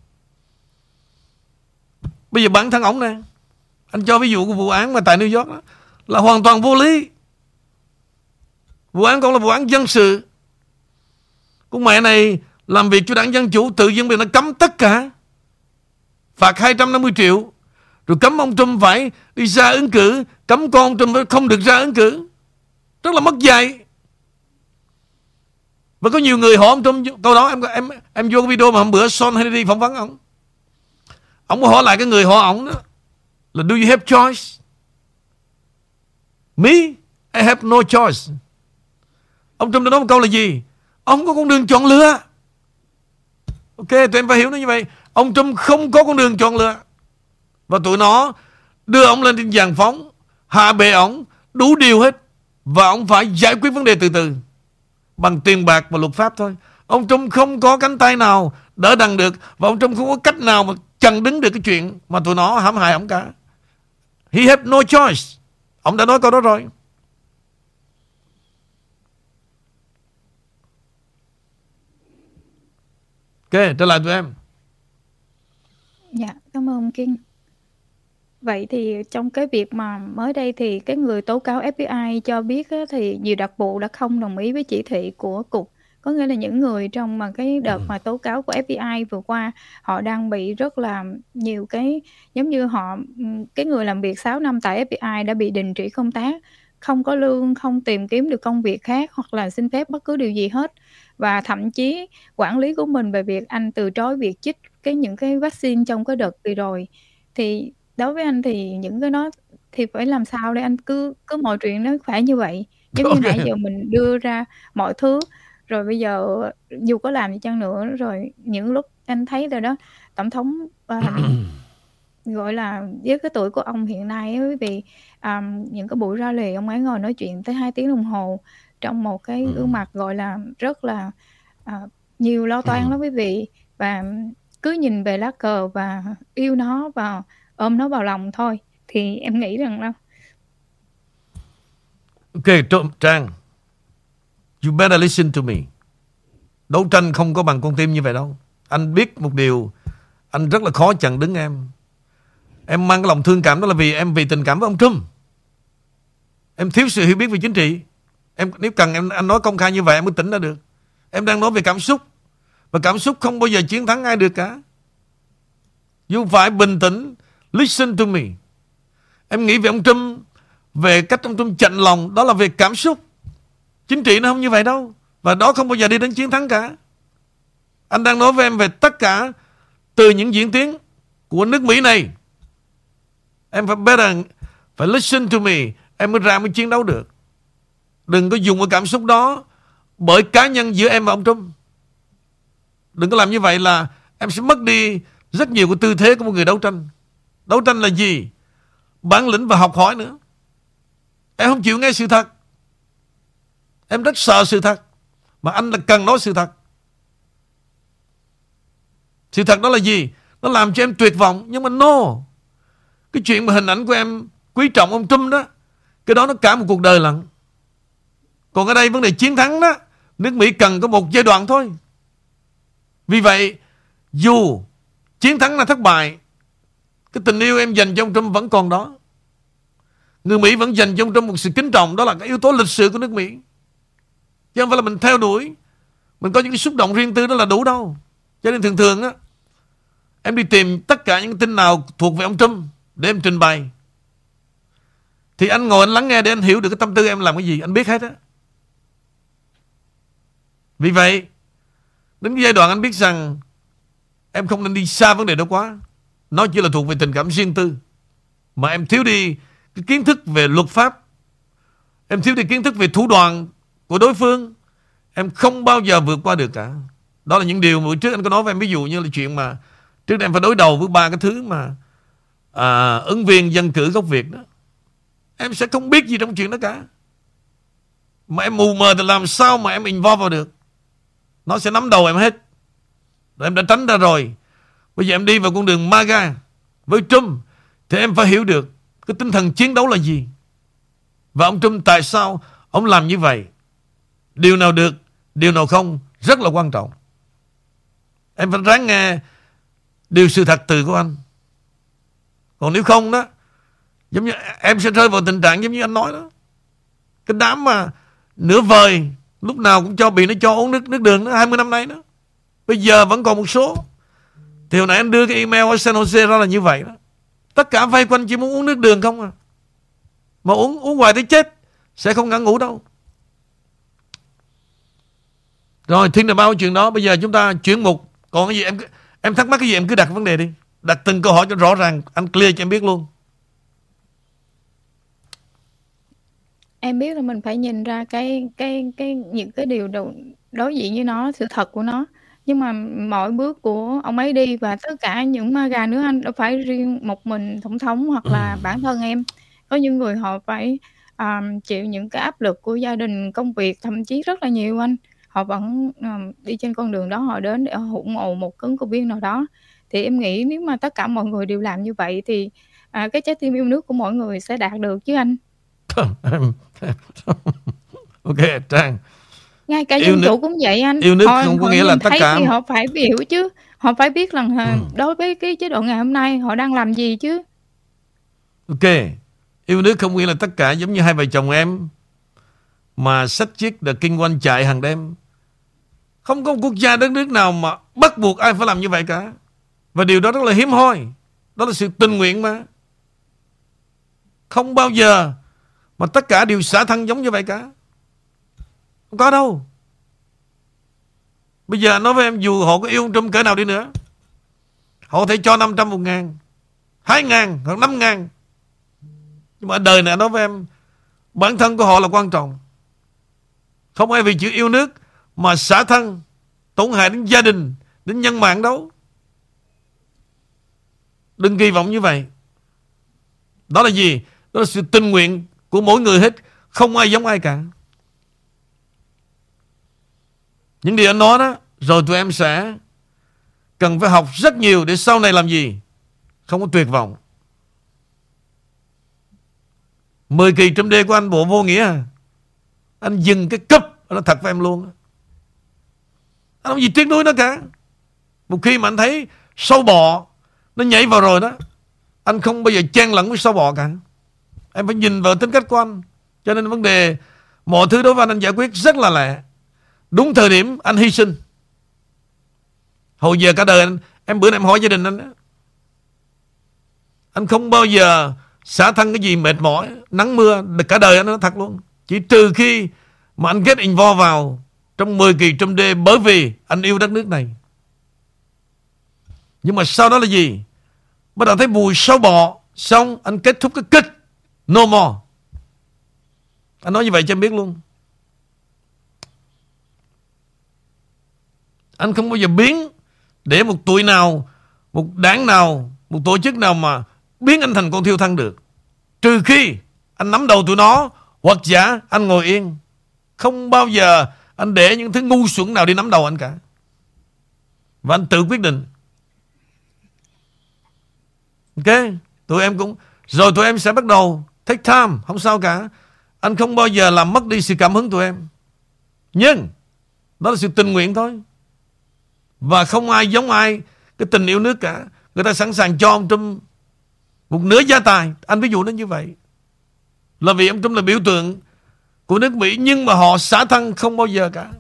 Bây giờ bản thân ổng nè, anh cho ví dụ của vụ án mà tại New York đó, là hoàn toàn vô lý. Vụ án còn là vụ án dân sự. Con mẹ này làm việc cho đảng Dân Chủ tự nhiên bị nó cấm tất cả. Phạt 250 triệu Rồi cấm ông Trump phải đi ra ứng cử Cấm con ông Trump không được ra ứng cử Rất là mất dạy Và có nhiều người hỏi ông Trump Câu đó em em em vô cái video mà hôm bữa Sean Hannity phỏng vấn ông Ông hỏi lại cái người hỏi ông đó Là do you have choice Me I have no choice Ông Trump đã nói một câu là gì Ông có con đường chọn lựa Ok tụi em phải hiểu nó như vậy Ông Trump không có con đường chọn lựa. Và tụi nó đưa ông lên trên giàn phóng, hạ bệ ông, đủ điều hết. Và ông phải giải quyết vấn đề từ từ bằng tiền bạc và luật pháp thôi. Ông Trump không có cánh tay nào đỡ đằng được và ông Trump không có cách nào mà chặn đứng được cái chuyện mà tụi nó hãm hại ông cả. He had no choice. Ông đã nói câu đó rồi. Ok, trở lại tụi em. Dạ, cảm ơn Kiên. Vậy thì trong cái việc mà mới đây thì cái người tố cáo FBI cho biết thì nhiều đặc vụ đã không đồng ý với chỉ thị của cục. Có nghĩa là những người trong mà cái đợt mà tố cáo của FBI vừa qua, họ đang bị rất là nhiều cái giống như họ cái người làm việc 6 năm tại FBI đã bị đình chỉ công tác, không có lương, không tìm kiếm được công việc khác hoặc là xin phép bất cứ điều gì hết. Và thậm chí quản lý của mình về việc anh từ chối việc chích cái những cái vaccine trong cái đợt vừa rồi. Thì đối với anh thì những cái đó thì phải làm sao để anh cứ cứ mọi chuyện nó phải như vậy. Giống như nãy giờ mình đưa ra mọi thứ, rồi bây giờ dù có làm gì chăng nữa, rồi những lúc anh thấy rồi đó, tổng thống, ờ, gọi là, với cái tuổi của ông hiện nay quý vị, ờm, những cái buổi rally ông ấy ngồi nói chuyện tới 2 tiếng đồng hồ trong một cái gương mặt, gọi là, rất là, ờ, nhiều lo toan lắm quý vị. Và cứ nhìn về lá cờ và yêu nó và ôm nó vào lòng thôi. Thì em nghĩ rằng là Ok, Trang. You better listen to me. Đấu tranh không có bằng con tim như vậy đâu. Anh biết một điều, anh rất là khó chặn đứng em. Em mang cái lòng thương cảm đó là vì em vì tình cảm với ông Trump. Em thiếu sự hiểu biết về chính trị. Em nếu cần em anh nói công khai như vậy em mới tỉnh ra được. Em đang nói về cảm xúc. Và cảm xúc không bao giờ chiến thắng ai được cả. You phải bình tĩnh Listen to me. Em nghĩ về ông Trump, về cách ông Trump chạnh lòng, đó là về cảm xúc. Chính trị nó không như vậy đâu. Và đó không bao giờ đi đến chiến thắng cả. Anh đang nói với em về tất cả từ những diễn tiến của nước Mỹ này. Em phải better, phải listen to me. Em mới ra mới chiến đấu được. Đừng có dùng cái cảm xúc đó bởi cá nhân giữa em và ông Trump. Đừng có làm như vậy là em sẽ mất đi rất nhiều cái tư thế của một người đấu tranh. Đấu tranh là gì? Bản lĩnh và học hỏi nữa. Em không chịu nghe sự thật. Em rất sợ sự thật. Mà anh là cần nói sự thật. Sự thật đó là gì? Nó làm cho em tuyệt vọng. Nhưng mà no. Cái chuyện mà hình ảnh của em quý trọng ông Trump đó. Cái đó nó cả một cuộc đời lận. Còn ở đây vấn đề chiến thắng đó. Nước Mỹ cần có một giai đoạn thôi. Vì vậy, dù chiến thắng là thất bại cái tình yêu em dành cho ông Trump vẫn còn đó Người Mỹ vẫn dành cho ông Trump một sự kính trọng Đó là cái yếu tố lịch sử của nước Mỹ Chứ không phải là mình theo đuổi. Mình có những cái xúc động riêng tư đó là đủ đâu. Cho nên thường thường á, Em đi tìm tất cả những tin nào thuộc về ông Trump Để em trình bày. Thì anh ngồi anh lắng nghe để anh hiểu được cái tâm tư em làm cái gì, Anh biết hết á. Vì vậy, Đến cái giai đoạn anh biết rằng Em không nên đi xa vấn đề đó quá. Nó chỉ là thuộc về tình cảm riêng tư. Mà em thiếu đi cái kiến thức về luật pháp. Em thiếu đi kiến thức về thủ đoạn của đối phương Em không bao giờ vượt qua được cả. Đó là những điều mà trước anh có nói với em Ví dụ như là chuyện mà Trước đây em phải đối đầu với ba cái thứ mà à, Ứng viên dân cử gốc Việt đó. Em sẽ không biết gì trong chuyện đó cả. Mà em mù mờ thì làm sao mà em involve vào được? Nó sẽ nắm đầu em hết. Rồi em đã tránh ra rồi. Bây giờ em đi vào con đường MAGA với Trump thì em phải hiểu được cái tinh thần chiến đấu là gì. Và ông Trump tại sao ông làm như vậy? Điều nào được, điều nào không rất là quan trọng. Em phải ráng nghe điều sự thật từ của anh. Còn nếu không đó, giống như em sẽ rơi vào tình trạng giống như anh nói đó. Cái đám mà nửa vời lúc nào cũng cho bị nó cho uống nước nước đường đó 20 năm nay đó. Bây giờ vẫn còn một số thì hồi nãy anh đưa cái email ở San Jose ra là như vậy đó. Tất cả vây quanh chỉ muốn uống nước đường không à. Mà uống uống hoài tới chết. Sẽ không ngã ngủ đâu. Rồi thiên là bao chuyện đó. Bây giờ chúng ta chuyển mục. Còn cái gì em em thắc mắc cái gì em cứ đặt vấn đề đi. Đặt từng câu hỏi cho rõ ràng. Anh clear cho em biết luôn. Em biết là mình phải nhìn ra cái cái cái những cái điều đầu đối diện với nó, sự thật của nó Nhưng mà mọi bước của ông ấy đi và tất cả những ma gà nữa anh, đâu phải riêng một mình tổng thống hoặc là bản thân em. Có những người họ phải, à, chịu những cái áp lực của gia đình, công việc, thậm chí rất là nhiều anh. Họ vẫn, ờ, đi trên con đường đó họ đến để ủng hộ một ứng cử viên nào đó. Thì em nghĩ nếu mà tất cả mọi người đều làm như vậy thì, à, cái trái tim yêu nước của mỗi người sẽ đạt được chứ anh. OK, Trang. Ngay cả Yêu dân nước chủ cũng vậy anh, yêu nước họ không có nghĩa là tất cả thì họ phải biểu chứ, họ phải biết rằng là Ừm. đối với cái chế độ ngày hôm nay họ đang làm gì chứ. OK. Yêu nước không nghĩa là tất cả giống như hai vợ chồng em mà xách chiếc The King One chạy hàng đêm. Không có một quốc gia đất nước nào mà bắt buộc ai phải làm như vậy cả. Và điều đó rất là hiếm hoi. Đó là sự tình nguyện mà. Không bao giờ mà tất cả đều xả thân giống như vậy cả. Không có đâu. Bây giờ nói với em dù họ có yêu ông Trump cỡ nào đi nữa. Họ có thể cho 500 một ngàn, 2 ngàn hoặc 5 ngàn. Nhưng mà đời này nói với em bản thân của họ là quan trọng. Không ai vì chữ yêu nước mà xả thân tổn hại đến gia đình, đến nhân mạng đâu. Đừng kỳ vọng như vậy. Đó là gì? Đó là sự tình nguyện của mỗi người hết. Không ai giống ai cả. Những điều anh nói đó, rồi tụi em sẽ cần phải học rất nhiều để sau này làm gì? Không có tuyệt vọng. 10 kỳ trong đê của anh bộ vô nghĩa à? Anh dừng cái cấp Nó thật với em luôn anh không gì tiếc nuối nó cả. Một khi mà anh thấy sâu bọ Nó nhảy vào rồi đó, Anh không bao giờ chen lẫn với sâu bọ cả. Em phải nhìn vào tính cách của anh. Cho nên vấn đề, Mọi thứ đối với anh anh giải quyết rất là lẹ. Đúng thời điểm anh hy sinh. Hồi giờ cả đời anh, Em bữa nay em hỏi gia đình anh đó. Anh không bao giờ xả thân cái gì mệt mỏi, Nắng mưa, Cả đời anh nói thật luôn. Chỉ trừ khi mà anh get involved vào trong 10 kỳ trong đê Bởi vì anh yêu đất nước này. Nhưng mà sau đó là gì? Bắt đầu thấy mùi sâu bọ, Xong anh kết thúc cái kích No more. Anh nói như vậy cho em biết luôn. Anh không bao giờ biến Để một tuổi nào, Một đảng nào, Một tổ chức nào mà Biến anh thành con thiêu thân được. Trừ khi anh nắm đầu tụi nó, Hoặc giả anh ngồi yên. Không bao giờ anh để những thứ ngu xuẩn nào đi nắm đầu anh cả. Và anh tự quyết định. Ok, Tụi em cũng Rồi tụi em sẽ bắt đầu Take time, Không sao cả. Anh không bao giờ làm mất đi sự cảm hứng tụi em. Nhưng, Đó là sự tình nguyện thôi. Và không ai giống ai Cái tình yêu nước cả. Người ta sẵn sàng cho ông Trump Một nửa gia tài. Anh ví dụ nó như vậy. Là vì ông Trump là biểu tượng của nước Mỹ, Nhưng mà họ xả thân không bao giờ cả.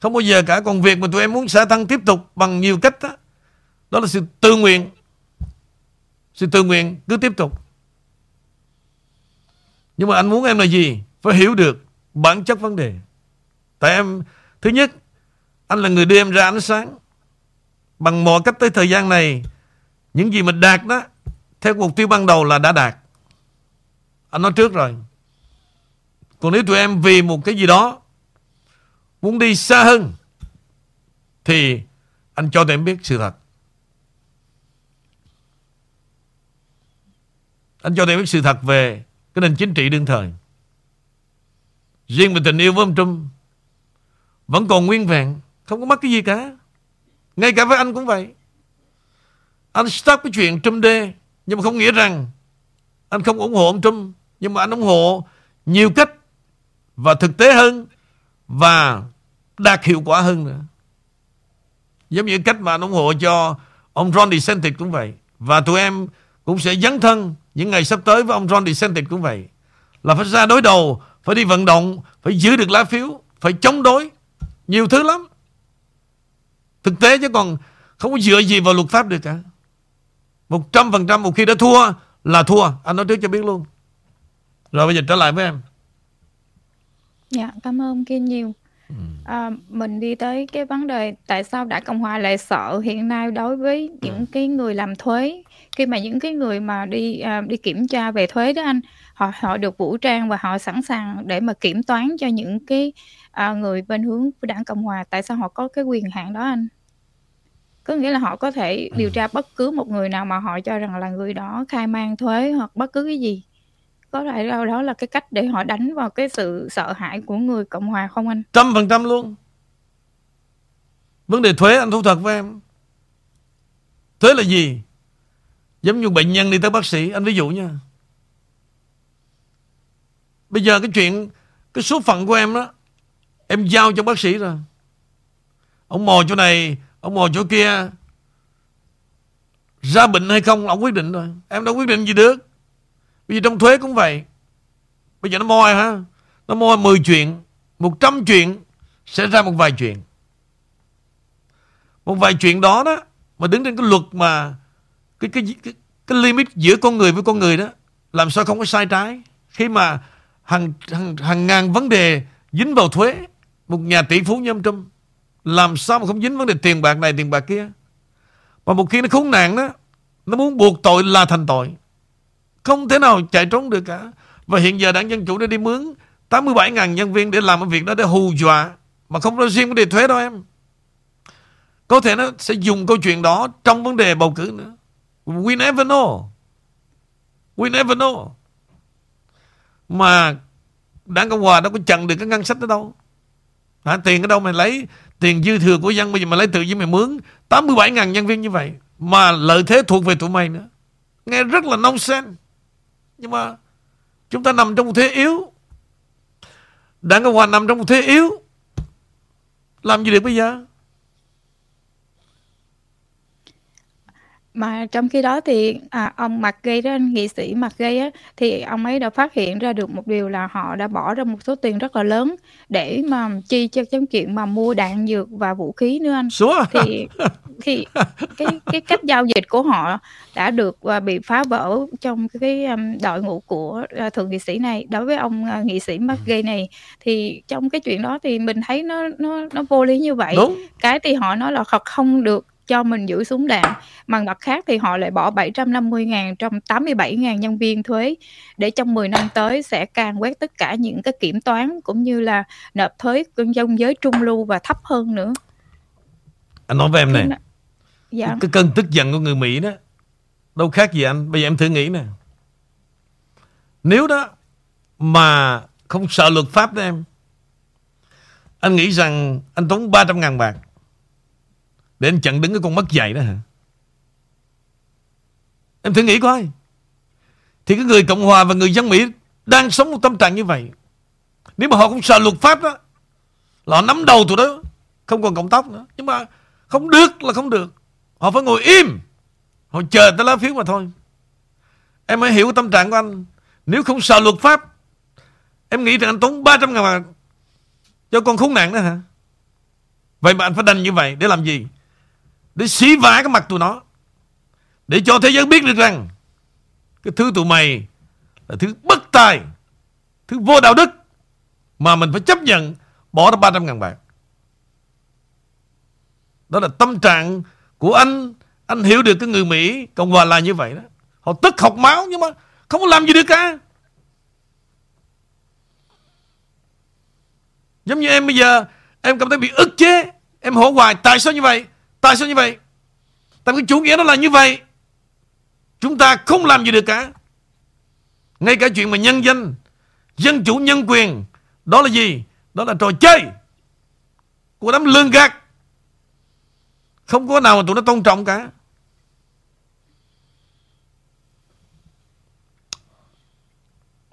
Không bao giờ cả. Còn việc mà tụi em muốn xả thân tiếp tục Bằng nhiều cách đó Đó là sự tự nguyện. Sự tự nguyện cứ tiếp tục. Nhưng mà anh muốn em là gì? Phải hiểu được bản chất vấn đề. Tại em, Thứ nhất, Anh là người đưa em ra ánh sáng. Bằng mọi cách tới thời gian này, Những gì mình đạt đó, Theo mục tiêu ban đầu là đã đạt. Anh nói trước rồi. Còn nếu tụi em vì một cái gì đó Muốn đi xa hơn, Thì Anh cho tụi em biết sự thật. Anh cho tụi em biết sự thật về Cái nền chính trị đương thời. Riêng về tình yêu với ông Trump, Vẫn còn nguyên vẹn, Không có mất cái gì cả. Ngay cả với anh cũng vậy. Anh stop cái chuyện Trump đê Nhưng mà không nghĩa rằng Anh không ủng hộ ông Trump, Nhưng mà anh ủng hộ nhiều cách và thực tế hơn Và đạt hiệu quả hơn nữa Giống như cách mà ủng hộ cho Ông Ron DeSantis cũng vậy Và tụi em cũng sẽ dấn thân Những ngày sắp tới với ông Ron DeSantis cũng vậy Là phải ra đối đầu, Phải đi vận động, Phải giữ được lá phiếu, Phải chống đối Nhiều thứ lắm Thực tế chứ còn không có dựa gì vào luật pháp được cả. Một trăm phần trăm một khi đã thua là thua. Anh nói trước cho biết luôn. Rồi bây giờ trở lại với em. Dạ, cảm ơn Kiên nhiều. À, mình đi tới cái vấn đề tại sao Đảng Cộng Hòa lại sợ hiện nay đối với những cái người làm thuế, khi mà những cái người mà đi à, đi kiểm tra về thuế đó anh họ họ được vũ trang và họ sẵn sàng để mà kiểm toán cho những cái à, người bên hướng của đảng cộng hòa. Tại sao họ có cái quyền hạn đó anh? Có nghĩa là họ có thể điều tra bất cứ một người nào mà họ cho rằng là người đó khai mang thuế hoặc bất cứ cái gì có thể đâu đó là cái cách để họ đánh vào cái sự sợ hãi của người cộng hòa không anh? Trăm phần trăm luôn. Vấn đề thuế, anh thú thật với em. Thuế là gì? Giống như bệnh nhân đi tới bác sĩ, anh ví dụ nha. Bây giờ cái chuyện, cái số phận của em đó, em giao cho bác sĩ rồi. Ông mò chỗ này, ông mò chỗ kia. Ra bệnh hay không, ông quyết định rồi. Em đâu quyết định gì được bây giờ trong thuế cũng vậy. Bây giờ nó moi ha nó moi 10 chuyện 100 chuyện sẽ ra một vài chuyện. Một vài chuyện đó đó mà đứng trên cái luật mà cái cái cái, cái limit giữa con người với con người đó làm sao không có sai trái? Khi mà hàng hàng, hàng ngàn vấn đề dính vào thuế một nhà tỷ phú như ông Trump làm sao mà không dính vấn đề tiền bạc này tiền bạc kia? Mà một khi nó khốn nạn đó nó muốn buộc tội là thành tội không thể nào chạy trốn được cả. Và hiện giờ đảng Dân Chủ đã đi mướn 87.000 nhân viên để làm cái việc đó để hù dọa, mà không nói riêng vấn đề thuế đâu em. Có thể nó sẽ dùng câu chuyện đó trong vấn đề bầu cử nữa. We never know. We never know. Mà đảng Cộng Hòa đâu có chặn được cái ngân sách đó đâu. Hả? Tiền ở đâu mày lấy? Tiền dư thừa của dân Bây giờ mày lấy tự nhiên mày mướn? 87.000 nhân viên như vậy, Mà lợi thế thuộc về tụi mày nữa. Nghe rất là nonsense. Nhưng mà Chúng ta nằm trong một thế yếu. Đảng Cộng Hòa nằm trong một thế yếu. Làm gì được bây giờ? Mà trong khi đó thì, à, ông McGay đó, nghị sĩ McGay á, thì ông ấy đã phát hiện ra được một điều là họ đã bỏ ra một số tiền rất là lớn để mà chi cho cái chuyện mà mua đạn dược và vũ khí nữa anh. Sure. Thì thì cái cái cách giao dịch của họ đã được, à, bị phá vỡ trong cái, ưm, đội ngũ của, a, thượng nghị sĩ này. Đối với ông, a, nghị sĩ McGay này thì trong cái chuyện đó thì mình thấy nó nó nó vô lý như vậy. Đúng. Cái thì họ nói là họ không được cho mình giữ súng đạn. Mà mặt khác thì họ lại bỏ 750.000 trong 87.000 nhân viên thuế để trong 10 năm tới sẽ can quét tất cả những cái kiểm toán cũng như là nộp thuế trong giới trung lưu và thấp hơn nữa. Anh nói với em này dạ. Cái cơn tức giận của người Mỹ đó Đâu khác gì anh Bây giờ em thử nghĩ nè Nếu đó Mà không sợ luật pháp đó em Anh nghĩ rằng Anh tốn 300 ngàn bạc để anh chặn đứng cái con mắt dài đó hả? Em thử nghĩ coi. Thì cái người Cộng Hòa và người dân Mỹ Đang sống một tâm trạng như vậy, Nếu mà họ không sợ luật pháp đó, Là họ nắm đầu tụi đó, Không còn cộng tóc nữa. Nhưng mà không được là không được. Họ phải ngồi im. Họ chờ tới lá phiếu mà thôi. Em hãy hiểu tâm trạng của anh. Nếu không sợ luật pháp, Em nghĩ rằng anh tốn 300 ngàn mà Cho con khốn nạn đó hả? Vậy mà anh phải đành như vậy Để làm gì? Để xí vả cái mặt tụi nó. Để cho thế giới biết được rằng, Cái thứ tụi mày Là thứ bất tài, Thứ vô đạo đức Mà mình phải chấp nhận, Bỏ ra 300 ngàn bạc. Đó là tâm trạng của anh. Anh hiểu được cái người Mỹ Cộng hòa là như vậy đó. Họ tức học máu nhưng mà không có làm gì được cả. Giống như em bây giờ, Em cảm thấy bị ức chế. Em hỏi hoài, tại sao như vậy? Tại sao như vậy? Tại cái chủ nghĩa nó là như vậy. Chúng ta không làm gì được cả. Ngay cả chuyện mà nhân danh, Dân chủ nhân quyền, Đó là gì? Đó là trò chơi Của đám lương gạt. Không có nào mà tụi nó tôn trọng cả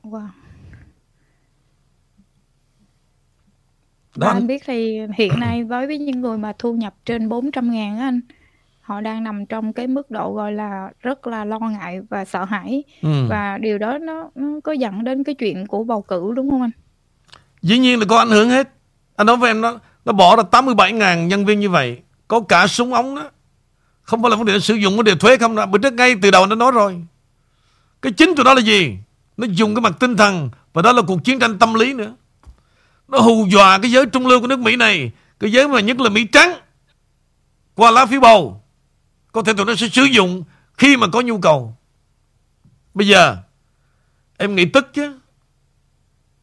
Wow. Đó. Và anh biết thì hiện nay đối với những người mà thu nhập trên 400 ngàn á anh, họ đang nằm trong cái mức độ gọi là rất là lo ngại và sợ hãi. ừ. Và điều đó nó, nó có dẫn đến cái chuyện của bầu cử đúng không anh? Dĩ nhiên là có ảnh hưởng hết. Anh nói với em đó Nó bỏ ra 87.000 nhân viên như vậy Có cả súng ống đó. Không phải là vấn đề sử dụng vấn đề thuế không đâu Bữa trước ngay từ đầu nó nói rồi. Cái chính tụi đó là gì? Nó dùng cái mặt tinh thần Và đó là cuộc chiến tranh tâm lý nữa nó hù dọa cái giới trung lưu của nước Mỹ này. Cái giới mà nhất là Mỹ trắng, Qua lá phiếu bầu. Có thể tụi nó sẽ sử dụng Khi mà có nhu cầu. Bây giờ, Em nghĩ tức chứ.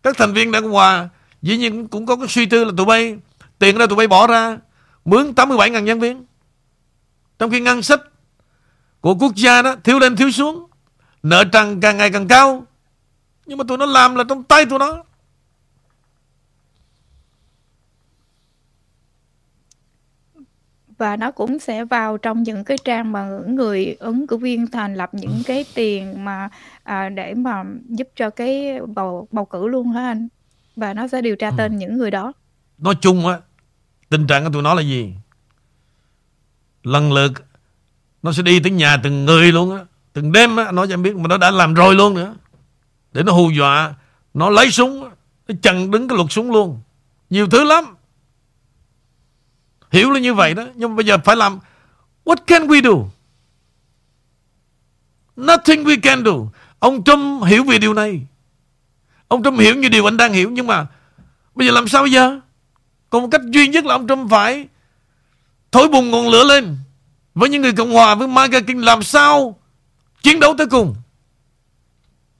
Các thành viên Đảng Hòa Dĩ nhiên cũng có cái suy tư là tụi bay, Tiền ra tụi bay bỏ ra, Mướn 87.000 nhân viên. Trong khi ngân sách Của quốc gia đó thiếu lên thiếu xuống, Nợ trần càng ngày càng cao. Nhưng mà tụi nó làm là trong tay tụi nó. Và nó cũng sẽ vào trong những cái trang mà người ứng cử viên thành lập những cái tiền mà à, để mà giúp cho cái bầu bầu cử luôn hả anh? Và nó sẽ điều tra tên ừ. những người đó. Nói chung á tình trạng của tụi nó là gì? Lần lượt nó sẽ đi tới nhà từng người luôn á. Từng đêm á nói cho em biết mà nó đã làm rồi luôn nữa. Để nó hù dọa nó lấy súng nó chặn đứng cái luật súng luôn. Nhiều thứ lắm Hiểu là như vậy đó. Nhưng mà bây giờ phải làm, What can we do? Nothing we can do. Ông Trump hiểu về điều này. Ông Trump hiểu như điều anh đang hiểu. Nhưng mà Bây giờ làm sao bây giờ? Còn một cách duy nhất là ông Trump phải Thổi bùng ngọn lửa lên Với những người Cộng Hòa, Với Michael King. Làm sao Chiến đấu tới cùng?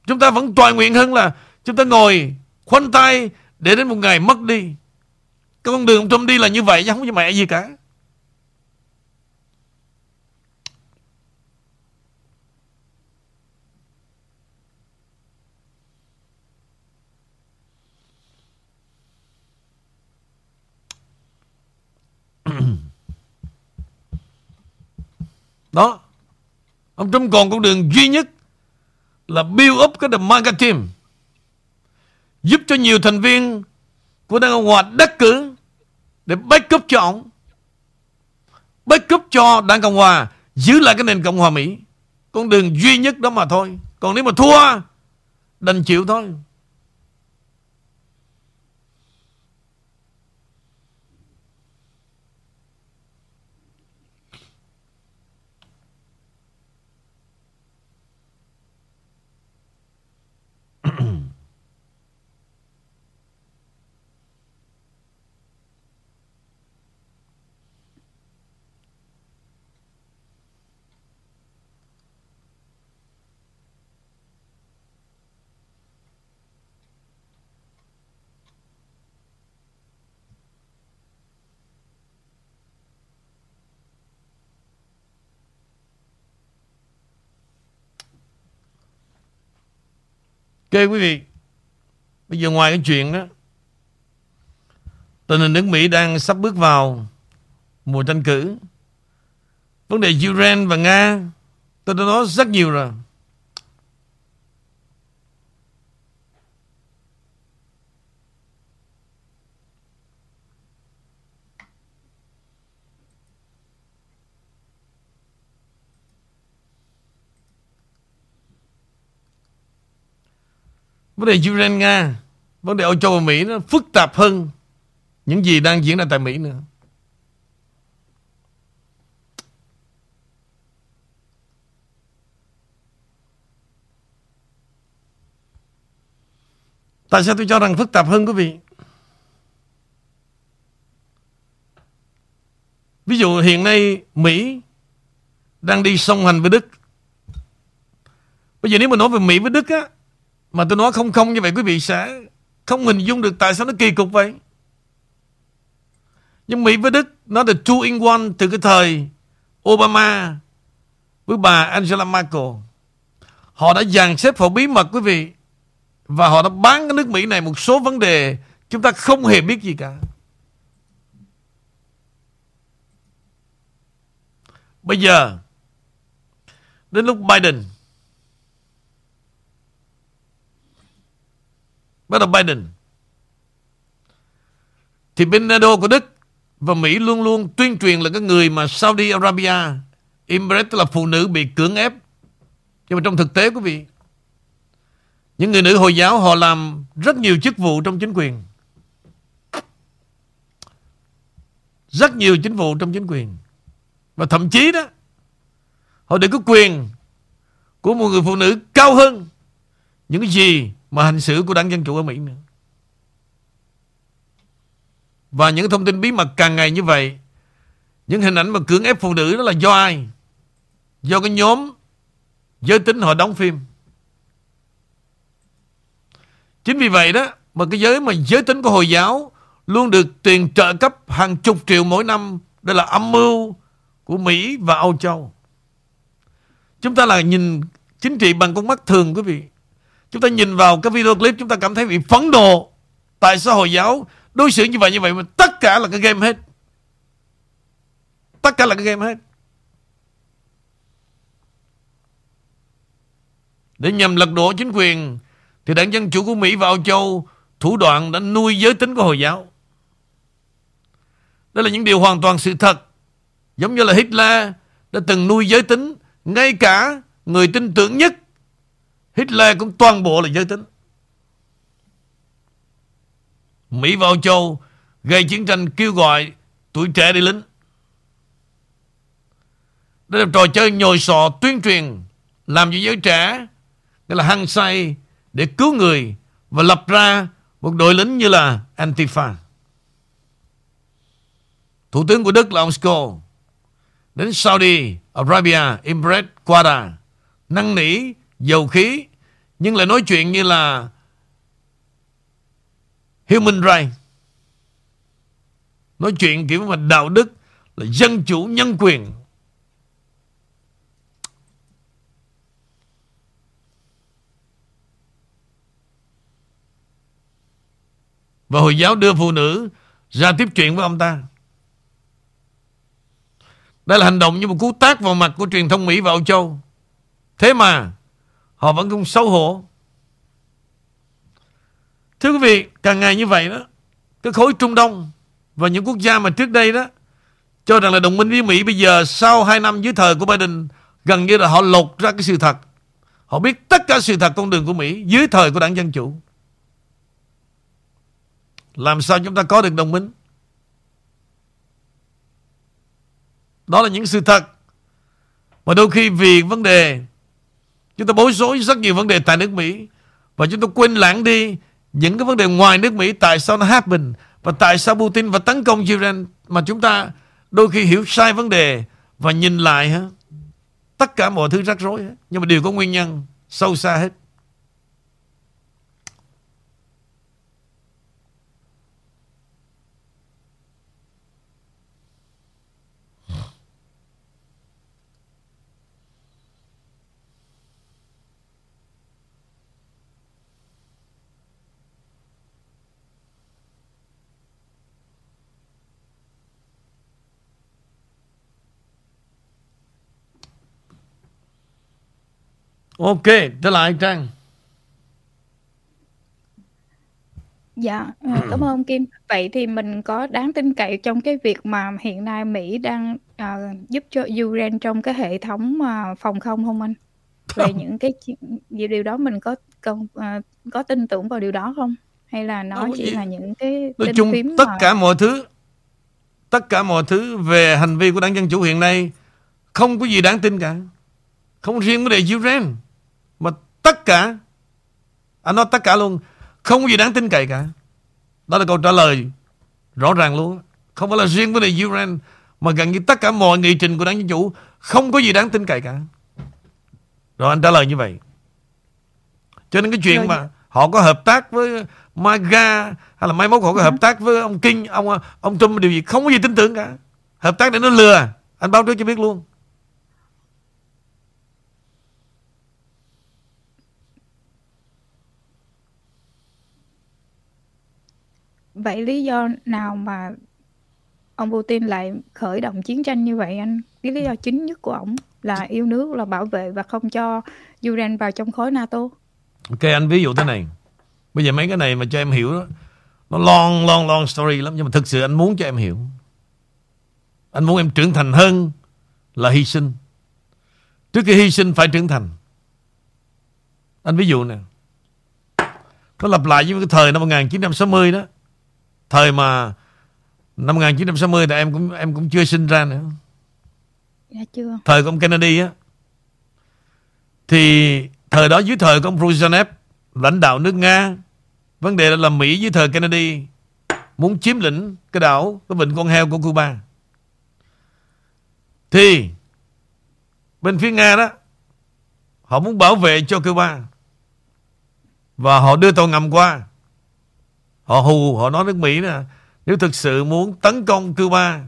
Chúng ta vẫn toàn nguyện hơn là Chúng ta ngồi khoanh tay Để đến một ngày mất đi cái con đường ông Trump đi là như vậy chứ không có mẹ gì cả. Đó. Ông Trump còn con đường duy nhất Là build up cái The MAGA team, Giúp cho nhiều thành viên của Đảng Cộng Hòa đắc cử để backup cho ông. Backup cho Đảng Cộng Hòa, giữ lại cái nền Cộng Hòa Mỹ. Con đường duy nhất đó mà thôi. Còn nếu mà thua, đành chịu thôi. Ok quý vị, Bây giờ ngoài cái chuyện đó, Tình hình nước Mỹ đang sắp bước vào Mùa tranh cử. Vấn đề Ukraine và Nga, Tôi đã nói rất nhiều rồi. Vấn đề Ukraine, Nga, Vấn đề Âu Châu và Mỹ nó phức tạp hơn Những gì đang diễn ra tại Mỹ nữa. Tại sao tôi cho rằng phức tạp hơn, quý vị? Ví dụ hiện nay Mỹ Đang đi song hành với Đức. Bây giờ nếu mà nói về Mỹ với Đức á mà tôi nói không không như vậy quý vị sẽ không hình dung được tại sao nó kỳ cục vậy. Nhưng Mỹ với Đức, nó là two in one từ cái thời Obama với bà Angela Merkel. Họ đã dàn xếp họ bí mật quý vị. Và họ đã bán cái nước Mỹ này một số vấn đề chúng ta không hề biết gì cả. Bây giờ, đến lúc Biden Bắt đầu Biden. Thì bên NATO của Đức Và Mỹ luôn luôn tuyên truyền là cái người mà Saudi Arabia, Emirates tức là phụ nữ bị cưỡng ép. Nhưng mà trong thực tế, quý vị, Những người nữ Hồi giáo họ làm rất nhiều chức vụ trong chính quyền. Rất nhiều chính vụ trong chính quyền. Và thậm chí đó, Họ để có quyền Của một người phụ nữ cao hơn Những gì mà hành xử của đảng Dân Chủ ở Mỹ nữa. Và những thông tin bí mật càng ngày như vậy, những hình ảnh mà cưỡng ép phụ nữ đó là do ai? Do cái nhóm giới tính họ đóng phim. Chính vì vậy đó mà cái giới mà giới tính của Hồi giáo luôn được tiền trợ cấp hàng chục triệu mỗi năm. Đây là âm mưu của Mỹ và Âu Châu. Chúng ta là nhìn chính trị bằng con mắt thường quý vị. Chúng ta nhìn vào cái video clip, chúng ta cảm thấy bị phẫn nộ. Tại sao Hồi giáo, đối xử như vậy như vậy mà tất cả là cái game hết. Tất cả là cái game hết. Để nhằm lật đổ chính quyền, thì đảng Dân Chủ của Mỹ và Âu Châu, thủ đoạn đã nuôi giới tính của Hồi giáo. Đó là những điều hoàn toàn sự thật. Giống như là Hitler đã từng nuôi giới tính, ngay cả người tin tưởng nhất Hitler cũng toàn bộ là giới tính. Mỹ vào Châu gây chiến tranh kêu gọi tuổi trẻ đi lính. Đây là trò chơi nhồi sọ tuyên truyền làm cho giới trẻ nghĩa là hăng say để cứu người và lập ra một đội lính như là Antifa. Thủ tướng của Đức là ông Scholz đến Saudi Arabia, Emirates, Quada năn nỉ dầu khí, nhưng lại nói chuyện như là human rights nói chuyện kiểu mà đạo đức là dân chủ, nhân quyền Và Hồi giáo đưa phụ nữ ra tiếp chuyện với ông ta. Đây là hành động như một cú tác vào mặt của truyền thông Mỹ và Âu Châu. Thế mà họ vẫn không xấu hổ. Thưa quý vị, càng ngày như vậy đó, cái khối Trung Đông và những quốc gia mà trước đây đó cho rằng là đồng minh với Mỹ bây giờ sau 2 năm dưới thời của Biden gần như là họ lột ra cái sự thật. Họ biết tất cả sự thật con đường của Mỹ dưới thời của đảng Dân Chủ. Làm sao chúng ta có được đồng minh Đó là những sự thật Mà đôi khi vì vấn đề Chúng ta bối rối rất nhiều vấn đề tại nước Mỹ. Và chúng ta quên lãng đi Những cái vấn đề ngoài nước Mỹ, Tại sao nó happen, Và tại sao Putin và tấn công Iran Mà chúng ta đôi khi hiểu sai vấn đề Và nhìn lại ha Tất cả mọi thứ rắc rối hết. Nhưng mà đều có nguyên nhân, Sâu xa hết. Ok, trở lại Trang. Dạ, ờ, cảm ơn Kim. Vậy thì mình có đáng tin cậy trong cái việc mà hiện nay Mỹ đang à, giúp cho Ukraine trong cái hệ thống à, phòng không không anh? Về những cái gì điều đó mình có cần à, có tin tưởng vào điều đó không? Hay là nó chỉ là những cái Nói chung phím tất mà... cả mọi thứ tất cả mọi thứ về hành vi của đảng Dân Chủ hiện nay không có gì đáng tin cả. Không riêng vấn đề Ukraine tất cả. Anh nói tất cả luôn. Không có gì đáng tin cậy cả. Đó là câu trả lời rõ ràng luôn. Không phải là riêng vấn đề Ukraine Mà gần như tất cả mọi nghị trình của đảng Dân Chủ Không có gì đáng tin cậy cả. Rồi anh trả lời như vậy. Cho nên cái chuyện mà Họ có hợp tác với MAGA Hay là mai mốt họ có hợp tác với ông Kinh Ông ông Trump điều gì Không có gì tin tưởng cả. Hợp tác để nó lừa. Anh báo trước cho biết luôn Vậy lý do nào mà ông Putin lại khởi động chiến tranh như vậy anh? Cái lý do chính nhất của ông là yêu nước, là bảo vệ và không cho Ukraine vào trong khối NATO. Ok, anh ví dụ thế này. Bây giờ mấy cái này mà cho em hiểu đó, nó long, long, long story lắm. Nhưng mà thực sự anh muốn cho em hiểu. Anh muốn em trưởng thành hơn là hy sinh. Trước khi hy sinh phải trưởng thành. Anh ví dụ nè. Nó lặp lại với cái thời năm 1960 đó. Thời mà năm 1960 thì em cũng em cũng chưa sinh ra nữa. Dạ chưa. Thời của ông Kennedy á. Thì thời đó dưới thời của ông Brezhnev lãnh đạo nước Nga, vấn đề là Mỹ dưới thời Kennedy muốn chiếm lĩnh cái đảo cái vịnh con heo của Cuba. Thì bên phía Nga đó Họ muốn bảo vệ cho Cuba. Và họ đưa tàu ngầm qua. Họ hù, họ nói nước Mỹ nè. Nếu thực sự muốn tấn công Cuba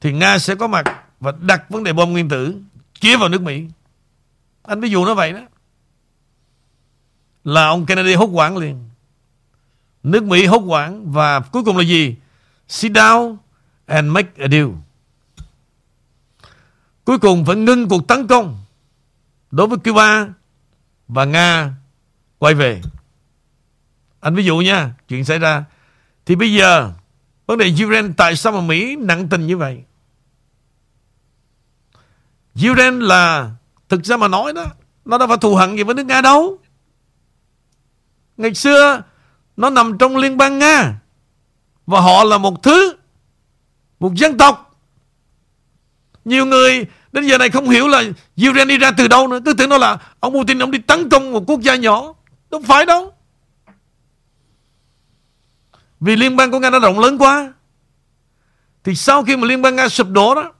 thì Nga sẽ có mặt và đặt vấn đề bom nguyên tử chia vào nước Mỹ. Anh ví dụ nó vậy đó. Là ông Kennedy hốt quản liền. Nước Mỹ hốt quản và cuối cùng là gì? Sit down and make a deal. Cuối cùng phải ngưng cuộc tấn công đối với Cuba và Nga quay về. Anh ví dụ nha, chuyện xảy ra. Thì bây giờ vấn đề Ukraine tại sao mà Mỹ nặng tình như vậy? Ukraine là thực ra mà nói đó, nó đâu phải thù hận gì với nước Nga đâu. Ngày xưa nó nằm trong liên bang Nga và họ là một thứ một dân tộc nhiều người đến giờ này không hiểu là Ukraine đi ra từ đâu nữa cứ tưởng nó là ông Putin ông đi tấn công một quốc gia nhỏ không phải đâu vì liên bang của Nga nó rộng lớn quá thì sau khi mà liên bang Nga sụp đổ đó,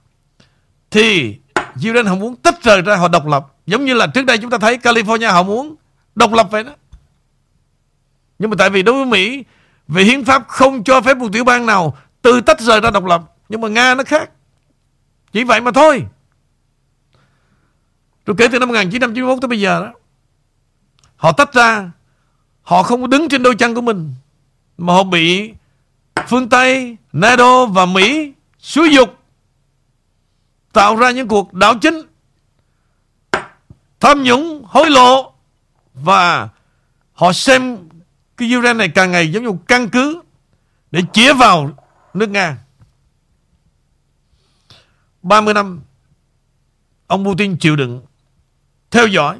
thì Ukraine họ muốn tách rời ra, họ độc lập giống như là trước đây chúng ta thấy California họ muốn độc lập vậy đó nhưng mà tại vì đối với Mỹ về hiến pháp không cho phép một tiểu bang nào từ tách rời ra độc lập. Nhưng mà Nga nó khác. Chỉ vậy mà thôi. Rồi kể từ năm 1991 tới bây giờ đó. Họ tách ra. Họ không đứng trên đôi chân của mình. Mà họ bị phương Tây, NATO và Mỹ xúi dục tạo ra những cuộc đảo chính tham nhũng, hối lộ và họ xem cái Ukraine này càng ngày giống như căn cứ để chĩa vào nước Nga. 30 năm ông Putin chịu đựng theo dõi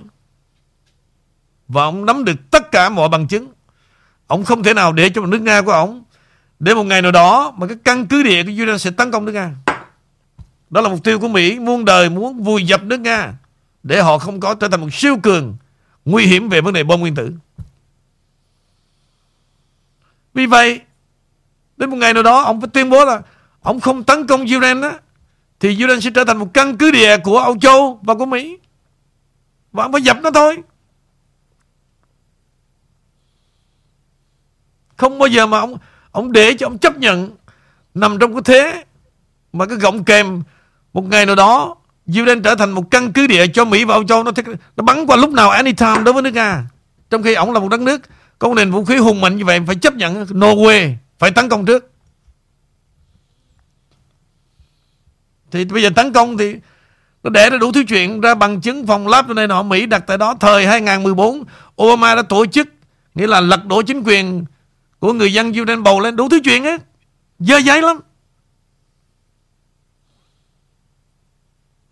và ông nắm được tất cả mọi bằng chứng. Ông không thể nào để cho nước Nga của ông để một ngày nào đó mà cái căn cứ địa của Ukraine sẽ tấn công nước Nga. Đó là mục tiêu của Mỹ muôn đời muốn vùi dập nước Nga để họ không có trở thành một siêu cường nguy hiểm về vấn đề bom nguyên tử. Vì vậy, đến một ngày nào đó, ông phải tuyên bố là ông không tấn công Ukraine đó, thì Ukraine sẽ trở thành một căn cứ địa của Âu Châu và của Mỹ. Và ông phải dập nó thôi. Không bao giờ mà ông ông để cho ông chấp nhận nằm trong cái thế mà cái gọng kèm một ngày nào đó Ukraine trở thành một căn cứ địa cho Mỹ và Âu Châu nó, nó bắn qua lúc nào anytime đối với nước Nga. Trong khi ông là một đất nước có nền vũ khí hùng mạnh như vậy phải chấp nhận Norway phải tấn công trước. Thì bây giờ tấn công thì nó để ra đủ thứ chuyện ra bằng chứng phòng lab này nọ Mỹ đặt tại đó thời 2014 Obama đã tổ chức nghĩa là lật đổ chính quyền của người dân Ukraine bầu lên đủ thứ chuyện hết dơ giấy lắm.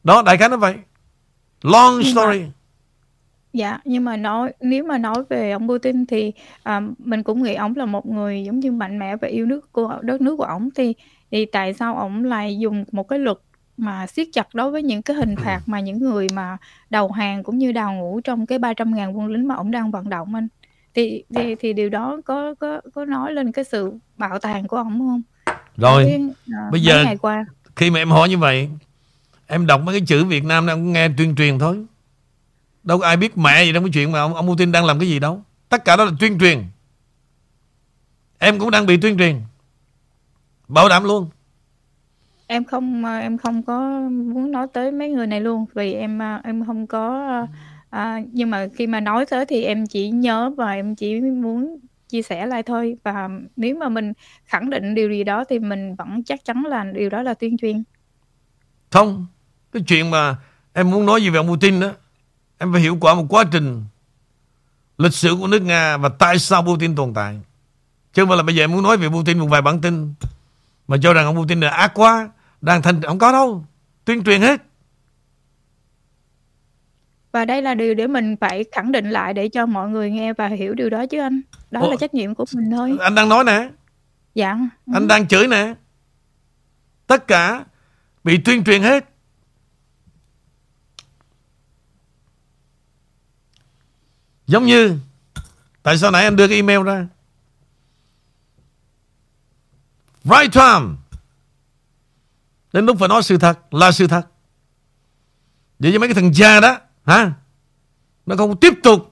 Đó đại khái nó vậy. Long story. Dạ, nhưng mà nói nếu mà nói về ông Putin thì, à, mình cũng nghĩ ổng là một người giống như mạnh mẽ và yêu nước của đất nước của ổng, thì thì tại sao ổng lại dùng một cái luật mà siết chặt đối với những cái hình phạt mà những người mà đầu hàng cũng như đào ngũ trong cái 300.000 quân lính mà ổng đang vận động anh? Thì thì thì điều đó có có có nói lên cái sự bạo tàn của ổng không? Rồi, cái, à, bây giờ ngày qua. khi mà em hỏi như vậy, em đọc mấy cái chữ Việt Nam em cũng nghe tuyên truyền thôi. Đâu có ai biết mẹ gì trong cái chuyện mà ông, ông Putin đang làm cái gì đâu. Tất cả đó là tuyên truyền. Em cũng đang bị tuyên truyền. Bảo đảm luôn. Em không em không có muốn nói tới mấy người này luôn vì em em không có à, nhưng mà khi mà nói tới thì em chỉ nhớ và em chỉ muốn chia sẻ lại thôi và nếu mà mình khẳng định điều gì đó thì mình vẫn chắc chắn là điều đó là tuyên truyền. Không, cái chuyện mà em muốn nói gì về ông Putin đó Em phải hiểu quả một quá trình lịch sử của nước Nga và tại sao Putin tồn tại. Chứ không phải là bây giờ em muốn nói về Putin một vài bản tin mà cho rằng ông Putin là ác quá, đang thành không có đâu. Tuyên truyền hết. Và đây là điều để mình phải khẳng định lại để cho mọi người nghe và hiểu điều đó chứ anh. Đó Ủa, là trách nhiệm của mình thôi. Anh đang nói nè. Dạ. Anh ừ. đang chửi nè. Tất cả bị tuyên truyền hết. Giống như Tại sao nãy anh đưa cái email ra Right time Đến lúc phải nói sự thật Là sự thật Vậy cho mấy cái thằng cha đó hả? Nó không tiếp tục.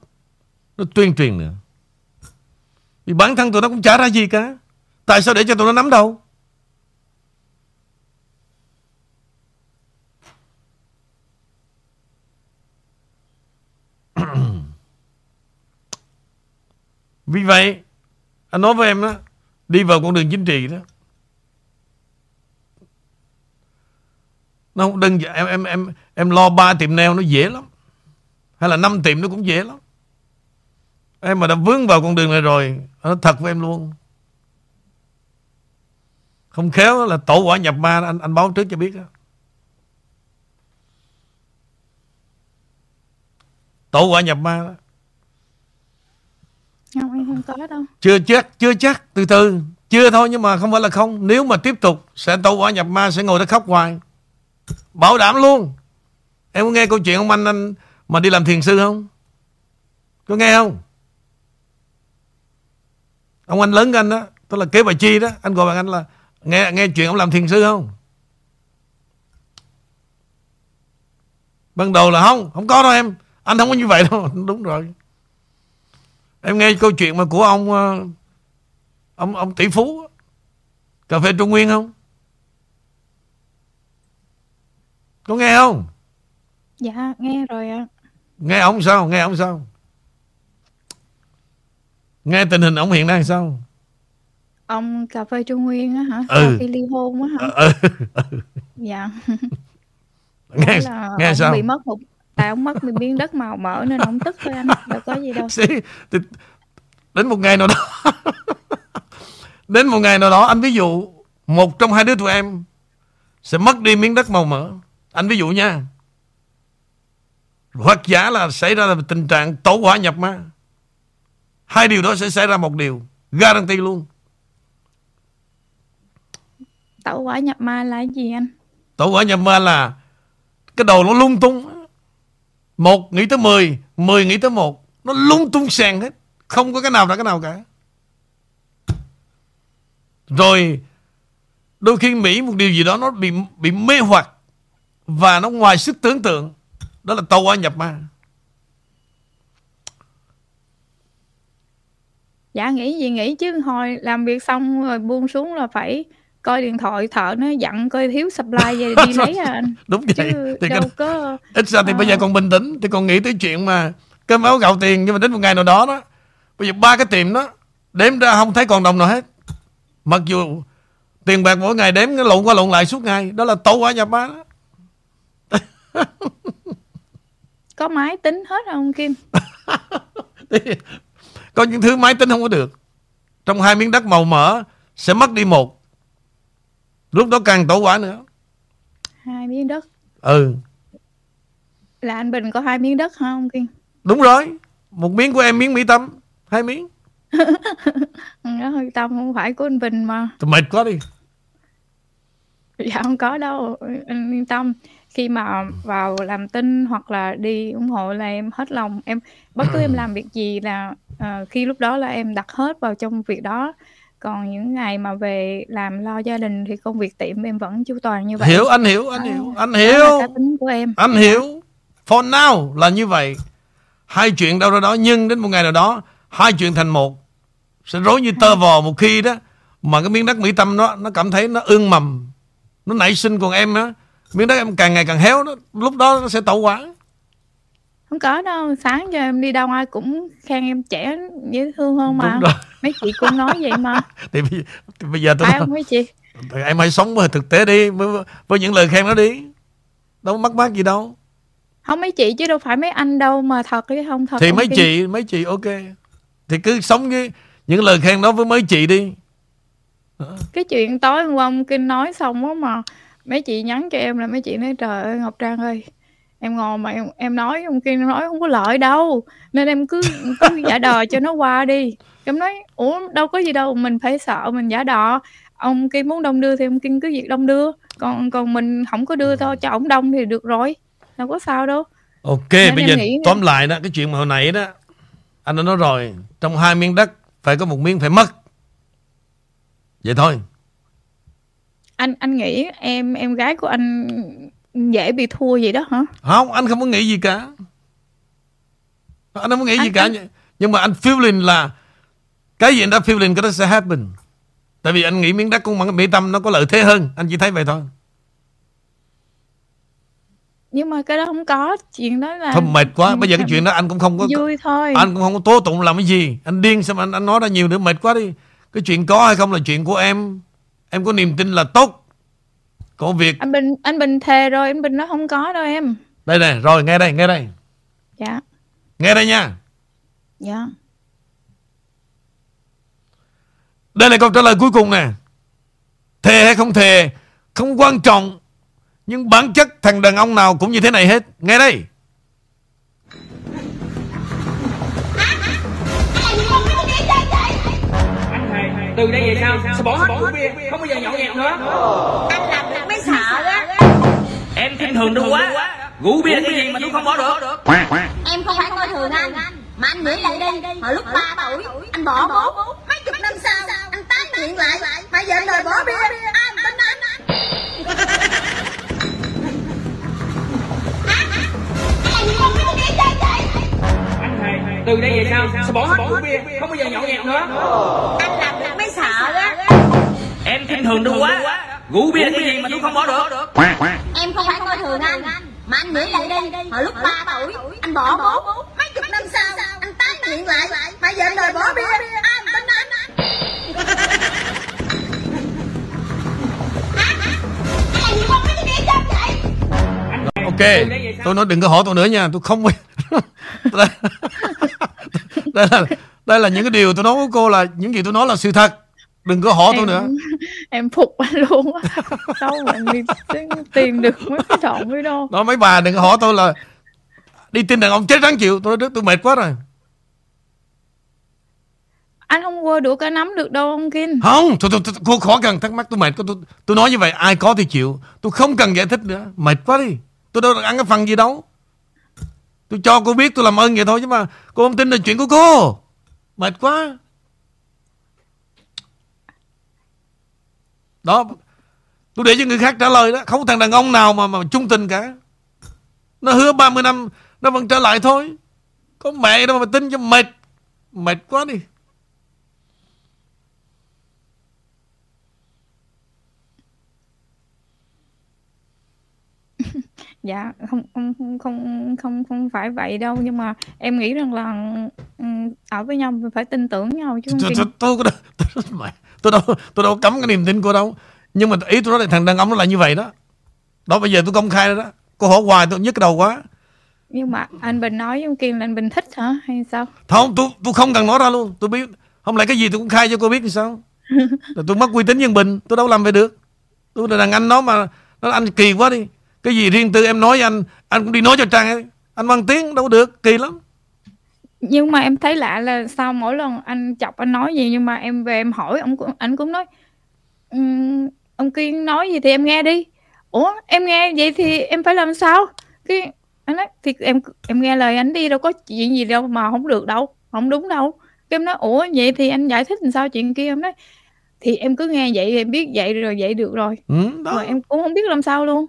Nó tuyên truyền nữa. Vì bản thân tụi nó cũng chả ra gì cả. Tại sao để cho tụi nó nắm đâu? Vì vậy Anh nói với em đó Đi vào con đường chính trị đó. Nó không đơn giản em, em, em, em lo ba tiệm nail nó dễ lắm. Hay là năm tiệm nó cũng dễ lắm. Em mà đã vướng vào con đường này rồi Nó thật với em luôn. Không khéo là tổ quả nhập ma Anh anh báo trước cho biết đó. Tổ quả nhập ma đó. Không em không có đâu. Chưa chắc chưa chắc từ từ. Chưa thôi nhưng mà không phải là không. Nếu mà tiếp tục sẽ tẩu quả nhập ma sẽ ngồi đó khóc hoài. Bảo đảm luôn. Em có nghe câu chuyện ông anh anh mà đi làm thiền sư không có nghe không ông anh lớn anh đó, tức là kế bà chi đó, anh gọi bạn anh là, nghe nghe chuyện ông làm thiền sư không ban đầu là không không có đâu em anh không có như vậy đâu, đúng rồi Em nghe câu chuyện mà của ông ờ, ông ông tỷ phú cà phê Trung Nguyên không? Có nghe không? Dạ nghe rồi ạ. Nghe ông sao? Nghe ông sao? Nghe tình hình ông hiện nay sao? Ông cà phê Trung Nguyên á hả? Ừ. Sau khi ly hôn á hả? Ừ. Dạ. nghe là nghe ông sao? bị mất một tại ông mất miếng đất màu mỡ nên ông tức thôi anh đâu có gì đâu Xí, thì đến một ngày nào đó đến một ngày nào đó anh ví dụ một trong hai đứa tụi em sẽ mất đi miếng đất màu mỡ anh ví dụ nha hoặc giả là xảy ra là tình trạng tổ hỏa nhập ma. Hai điều đó sẽ xảy ra một điều guarantee luôn. Tẩu quả nhập ma là gì anh? Tổ hỏa nhập ma là cái đầu nó lung tung. Một nghĩ tới mười mười nghĩ tới một. Nó lung tung sàn hết. Không có cái nào ra cái nào cả. Rồi đôi khi Mỹ một điều gì đó nó bị bị mê hoặc và nó ngoài sức tưởng tượng đó là tàu hỏa nhập ma dạ nghĩ gì nghĩ chứ. Hồi làm việc xong rồi buông xuống là phải coi điện thoại thợ nó dặn coi thiếu supply về đi lấy à. Anh đúng vậy. Chứ thì đâu cái, có ít ra thì à. bây giờ còn bình tĩnh thì còn nghĩ tới chuyện mà cơm áo gạo tiền nhưng mà đến một ngày nào đó đó bây giờ ba cái tiệm đó đếm ra không thấy còn đồng nào hết. Mặc dù tiền bạc mỗi ngày đếm cái lộn qua lộn lại suốt ngày đó là tàu hỏa nhập ma đó có máy tính hết không Kim? Có những thứ máy tính không có được. Trong hai miếng đất màu mỡ sẽ mất đi một. Lúc đó càng tổ quả nữa. Hai miếng đất. Ừ. Là anh Bình có hai miếng đất hả ông Kim? Đúng rồi. Một miếng của em miếng mỹ tâm. Hai miếng. Nó hơi tâm không phải của anh Bình mà. Tôi mệt quá đi. Dạ không có đâu. Anh yên tâm khi mà vào làm tin hoặc là đi ủng hộ là em hết lòng. Em bất cứ em làm việc gì là ờ, khi lúc đó là em đặt hết vào trong việc đó. Còn những ngày mà về làm lo gia đình thì công việc tiệm em vẫn chu toàn như vậy. Hiểu anh hiểu anh hiểu anh hiểu cá tính của em. Anh hiểu. For now là như vậy. Hai chuyện đâu ra đó Nhưng đến một ngày nào đó Hai chuyện thành một. Sẽ rối như tơ vò một khi đó Mà cái miếng đất Mỹ Tâm nó Nó cảm thấy nó ương mầm. Nó nảy sinh còn em á Miếng đất em càng ngày càng héo đó, Lúc đó nó sẽ tẩu quả. Không có đâu sáng giờ em đi đâu ai cũng khen em trẻ dễ thương hơn mà. Mấy chị cũng nói vậy mà. Thì, bây- thì bây giờ tôi nói, không mấy chị? Thì Em hãy sống với thực tế đi với, với những lời khen đó đi. Đâu mắc mắc gì đâu. Không mấy chị chứ đâu phải mấy anh đâu mà thật chứ không thật Thì mấy tin. chị Mấy chị ok. Thì cứ sống với những lời khen đó với mấy chị đi. Cái chuyện tối hôm qua ông kinh nói xong á mà mấy chị nhắn cho em là mấy chị nói trời ơi Ngọc Trang ơi em ngồi mà em, em nói ông kia nói không có lợi đâu nên em cứ cứ giả đò cho nó qua đi em nói ủa đâu có gì đâu mình phải sợ mình giả đò ông kia muốn đông đưa thì ông kinh cứ việc đông đưa còn còn mình không có đưa thôi cho ổng đông thì được rồi đâu có sao đâu Ok, Nên bây giờ nghĩ- tóm lại đó, cái chuyện mà hồi nãy đó, anh đã nói rồi, trong hai miếng đất phải có một miếng phải mất. Vậy thôi. Anh anh nghĩ em em gái của anh dễ bị thua vậy đó hả? Không, anh không có nghĩ gì cả. anh không nghĩ gì Anh- cả. anh- nhưng mà anh feeling là cái gì anh đã feeling cái đó sẽ happen. Tại vì anh nghĩ miếng đất của Mỹ Tâm nó có lợi thế hơn. Anh chỉ thấy vậy thôi. Nhưng mà cái đó không có. Chuyện đó là thôi mệt quá. bây giờ cái chuyện đó anh cũng không có vui thôi. anh cũng không có tố tụng làm cái gì. Anh điên sao mà anh, anh nói ra nhiều nữa mệt quá đi. Cái chuyện có hay không là chuyện của em em có niềm tin là tốt. Còn việc. Anh bình anh bình thề rồi anh bình nó không có đâu em. Đây này rồi nghe đây nghe đây. Dạ. Nghe đây nha. Dạ. Đây là câu trả lời cuối cùng nè. Thề hay không thề không quan trọng. Nhưng bản chất thằng đàn ông nào cũng như thế này hết. Nghe đây từ đây về sau sẽ bỏ hết rượu bia không bao giờ nhậu nhẹt nữa. Anh làm được mới sợ á? Em khinh thường tôi quá. Rượu bia cái gì mà tôi không bỏ được? Em không phải coi thường anh mà anh nghĩ lại đi hồi lúc 3 tuổi anh bỏ bố. Mấy chục năm sau anh tái nghiện lại mà giờ anh đòi bỏ bia. Ai mà tin anh? Anh thầy từ đây về sau sẽ bỏ hết rượu bia không bao giờ nhậu nhẹt nữa. Anh làm được á em khinh thường tôi quá. Rượu bia cái gì mà tôi không bỏ được? Em không phải coi thường anh mà anh nghĩ lại đi. Hồi lúc 3 tuổi anh bỏ bố. Mấy chục năm sau anh tái nghiện lại. Mà giờ anh đòi bỏ bia. Ai mà tin anh? Ok tôi nói đừng có hỏi tôi nữa nha. Tôi không đây, đây là đây là những cái điều tôi nói với cô là những gì tôi nói là sự thật đừng có hỏi tôi nữa. em, phục anh luôn á. Đâu mà đi tìm được mấy cái đoạn video đó mấy bà đừng có hỏi tôi là đi tin đàn ông chết rắn chịu. Tôi nói tôi mệt quá rồi. Anh không qua đũa cá nắm được đâu ông Kinh. Không thôi, thôi, thôi, cô khó cần thắc mắc tôi mệt tôi, tôi nói như vậy ai có thì chịu. Tôi không cần giải thích nữa. Mệt quá đi. Tôi đâu được ăn cái phần gì đâu. Tôi cho cô biết tôi làm ơn vậy thôi chứ mà cô không tin là chuyện của cô. Mệt quá đó. Tôi để cho người khác trả lời đó. Không có thằng đàn ông nào mà mà trung tình cả. Nó hứa 30 năm nó vẫn trở lại thôi. Có mẹ đâu mà tin cho mệt. Mệt quá đi. Dạ không không không không không phải vậy đâu. Nhưng mà em nghĩ rằng là ừ, ở với nhau mình phải tin tưởng nhau chứ không tôi, tin. tôi, tôi, tôi, tôi, tôi, tôi đâu tôi đâu cấm cái niềm tin của đâu. Nhưng mà ý tôi nói là thằng đàn ông nó là như vậy đó. Đó bây giờ tôi công khai đó. Cô hỏi hoài tôi nhức cái đầu quá. Nhưng mà anh Bình nói với ông Kiên là anh Bình thích hả? Hay sao? Không tôi tôi không cần nói ra luôn. Tôi biết không lẽ cái gì tôi cũng khai cho cô biết thì sao? Rồi tôi mất uy tín nhân bình. Tôi đâu làm vậy được. Tôi là đàn anh nó mà nó anh kỳ quá đi. Cái gì riêng tư em nói với anh anh cũng đi nói cho trang ấy. anh bằng tiếng đâu được kỳ lắm nhưng mà em thấy lạ là sao mỗi lần anh chọc anh nói gì nhưng mà em về em hỏi ông cũng anh cũng nói "Ừm, ông Kiên nói gì thì em nghe đi. Ủa em nghe vậy thì em phải làm sao? Cái anh nói thì em em nghe lời anh đi đâu có chuyện gì đâu mà không được đâu không đúng đâu. Cái em nói ủa vậy thì anh giải thích làm sao chuyện kia? Em nói thì em cứ nghe vậy em biết vậy rồi vậy được rồi. Ừ, đó. Mà em cũng không biết làm sao luôn.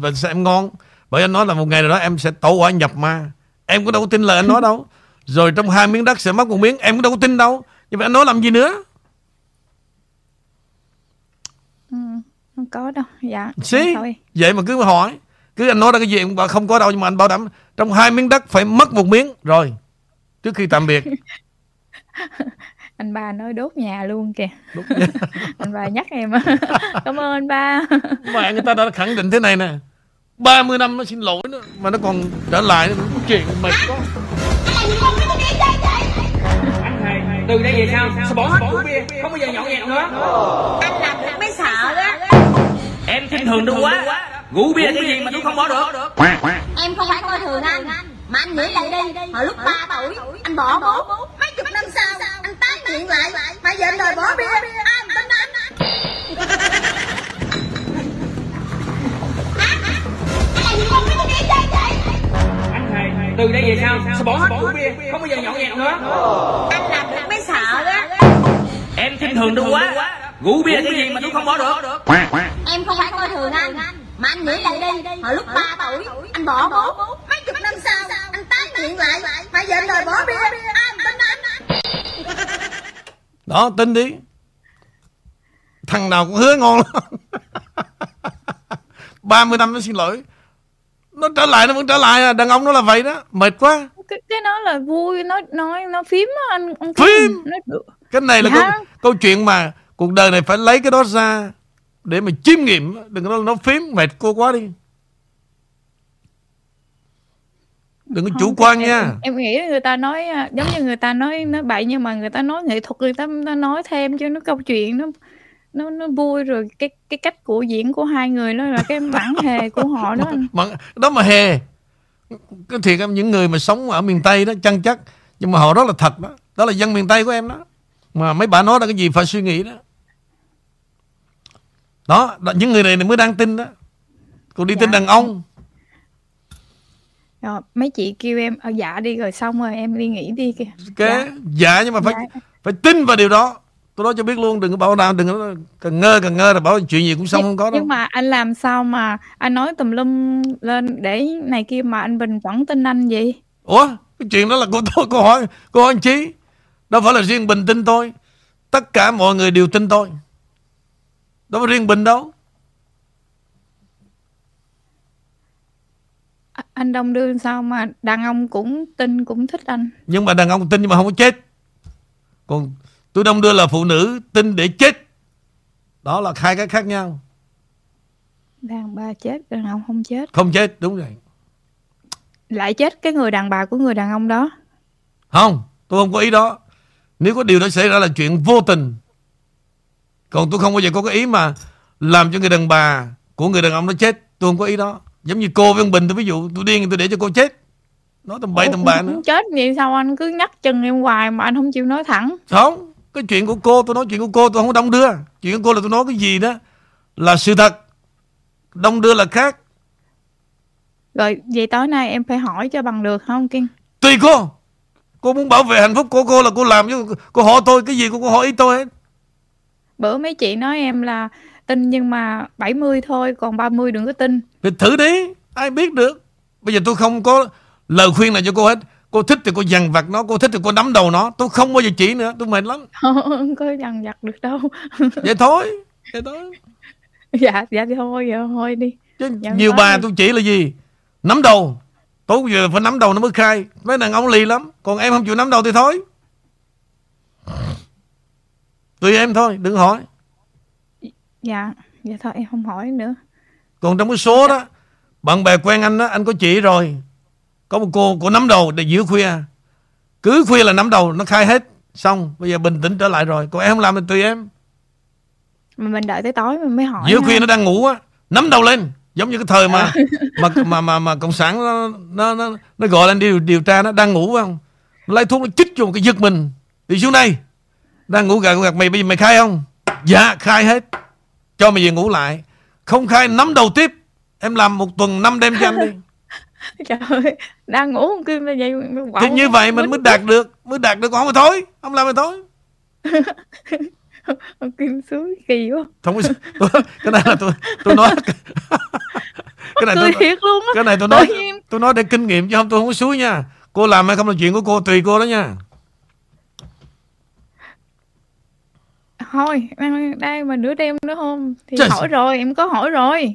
Và sao em ngon? Bởi anh nói là một ngày nào đó em sẽ tẩu hỏa nhập ma em có đâu có tin lời anh nói đâu. Rồi trong hai miếng đất sẽ mất một miếng em cũng đâu có tin đâu. Nhưng mà anh nói làm gì nữa? Ừ, không có đâu. Dạ xí thôi. vậy mà cứ hỏi. Cứ anh nói ra cái gì em không có đâu nhưng mà anh bảo đảm trong hai miếng đất phải mất một miếng. Rồi trước khi tạm biệt. Anh ba nói đốt nhà luôn kìa. Đúng. anh ba nhắc em. Cảm ơn anh ba. Mà người ta đã khẳng định thế này nè 30 năm nó xin lỗi nữa mà nó còn trở lại nữa chuyện mệt quá. Từ đây về sau sẽ bỏ hết rượu bia? Không bao giờ nhậu nhẹt nữa. Anh làm được mới sợ á em khinh thường tôi quá. Rượu bia cái gì mà tôi không bỏ được? Em không phải coi thường anh mà anh nghĩ lại đi. Hồi lúc 3 tuổi anh bỏ bố. Mấy chục năm sau anh tái nghiện lại. Mà giờ anh đòi bỏ bia. Ai mà tin anh từ đây về sau sẽ bỏ hết rượu bia không bao giờ nhậu nhẹt nữa. Anh làm được mới sợ á em khinh thường tôi quá. Rượu bia cái gì mà tôi không bỏ được? Em không phải coi thường anh mà anh nghĩ lại đi. Hồi lúc 3 tuổi anh bỏ bố. Mấy chục năm sau anh tái nghiện lại. Mà giờ anh đòi bỏ bia Ai mà tin anh? Đó tin đi. Thằng nào cũng hứa ngon lắm. 30 năm nó xin lỗi Nó trở lại nó vẫn trở lại à. Đàn ông nó là vậy đó Mệt quá cái, cái đó là vui nó nói nó phím á anh ông Phím? nó Cái này là Dạ. câu, câu chuyện mà Cuộc đời này phải lấy cái đó ra Để mà chiêm nghiệm Đừng có nó phím Mệt cô quá đi Đừng có chủ Không, quan em, nha em nghĩ người ta nói à, giống như người ta nói nói bậy nhưng mà người ta nói nghệ thuật người ta, ta nói thêm cho nó câu chuyện nó nó nó vui rồi. Cái cái cách của diễn của hai người đó là cái bản hề của họ đó. Anh. mà, Đó mà hề. Cái thiệt em những người mà sống ở miền Tây đó Chăn chắc Nhưng mà họ rất là thật đó. Đó là dân miền Tây của em đó. Mà mấy bà nói là cái gì phải suy nghĩ đó. Đó, đó Những người này mới đang tin đó. Còn đi Dạ. tin đàn ông. Rồi, mấy chị kêu em ở dạ đi rồi xong rồi em đi nghỉ đi kìa. Cái Dạ. dạ nhưng mà phải Dạ. phải tin vào điều đó tôi nói cho biết luôn đừng có bảo nào đừng có cần ngơ cần ngơ là bảo chuyện gì cũng xong không có đâu. nhưng mà anh làm sao mà anh nói tùm lum lên để này kia mà anh Bình vẫn tin anh vậy? Ủa cái chuyện đó là của tôi cô hỏi cô hỏi anh chí. Đâu phải là riêng bình tin tôi. Tất cả mọi người đều tin tôi. Đâu phải riêng bình đâu. A- anh Đông đưa sao mà đàn ông cũng tin cũng thích anh. Nhưng mà đàn ông tin nhưng mà không có chết. Còn tôi đông đưa là phụ nữ tin để chết đó là hai cái khác nhau đàn bà chết đàn ông không chết không chết đúng rồi lại chết cái người đàn bà của người đàn ông đó Không, tôi không có ý đó. Nếu có điều đó xảy ra là chuyện vô tình. Còn tôi không bao giờ có cái ý mà làm cho người đàn bà của người đàn ông nó chết. Tôi không có ý đó. Giống như cô với ông Bình tôi ví dụ tôi điên tôi để cho cô chết. Nói tầm bậy tầm bạ nữa. Chết vậy sao anh cứ nhắc chừng em hoài mà anh không chịu nói thẳng Không, cái chuyện của cô tôi nói chuyện của cô tôi không có đông đưa. Chuyện của cô là tôi nói cái gì đó là sự thật. Đông đưa là khác. rồi vậy tối nay em phải hỏi cho bằng được không Kiên Tùy cô. Cô muốn bảo vệ hạnh phúc của cô là cô làm chứ cô hỏi tôi cái gì cô cũng hỏi ý tôi hết. bữa mấy chị nói em là tin nhưng mà 70 thôi còn 30 đừng có tin Thì thử đi Ai biết được Bây giờ tôi không có lời khuyên nào cho cô hết Cô thích thì cô dằn vặt nó Cô thích thì cô nắm đầu nó. Tôi không bao giờ chỉ nữa Tôi mệt lắm. Không có dằn vặt được đâu. Vậy thôi Vậy thôi. Dạ dạ thì thôi giờ thôi đi. Chứ Dạ, nhiều bà gì. tôi chỉ là gì? Nắm đầu. Tối giờ phải nắm đầu nó mới khai. Mấy đàn ông lì lắm. Còn em không chịu nắm đầu thì thôi. Tùy em thôi Đừng hỏi. Dạ dạ thôi em không hỏi nữa. Còn trong cái số đó Bạn bè quen anh đó Anh có chỉ rồi Có một cô Cô nắm đầu để giữa khuya. Cứ khuya là nắm đầu Nó khai hết. Xong Bây giờ bình tĩnh trở lại rồi. Còn em không làm thì tùy em. Mà mình đợi tới tối mình mới hỏi Giữa khuya nó đang ngủ á Nắm đầu lên. Giống như cái thời mà mà, mà mà mà Cộng sản nó, nó, nó, nó gọi lên điều, điều tra Nó đang ngủ không? Nó lấy thuốc nó chích cho một cái giật mình. Đi xuống đây. Đang ngủ gật gật mày bây giờ mày khai không? Dạ khai hết. Cho mày về ngủ lại. Không khai nắm đầu tiếp. Em làm một tuần 5 đêm cho anh đi. Trời ơi đang ngủ không kia mà vậy Thì như vậy mình mới đạt được Mới đạt được không mà thôi Không làm thì thôi. Ông Kim suối kỳ quá. Không có, cái này là tôi tôi nói. Cái này tôi thiệt luôn á. cái này tôi nói tôi nói để kinh nghiệm chứ không tôi không có suối nha. Cô làm hay không là chuyện của cô tùy cô đó nha. Thôi đang- đây mà nửa đêm nữa không thì Trời hỏi rồi em có hỏi rồi.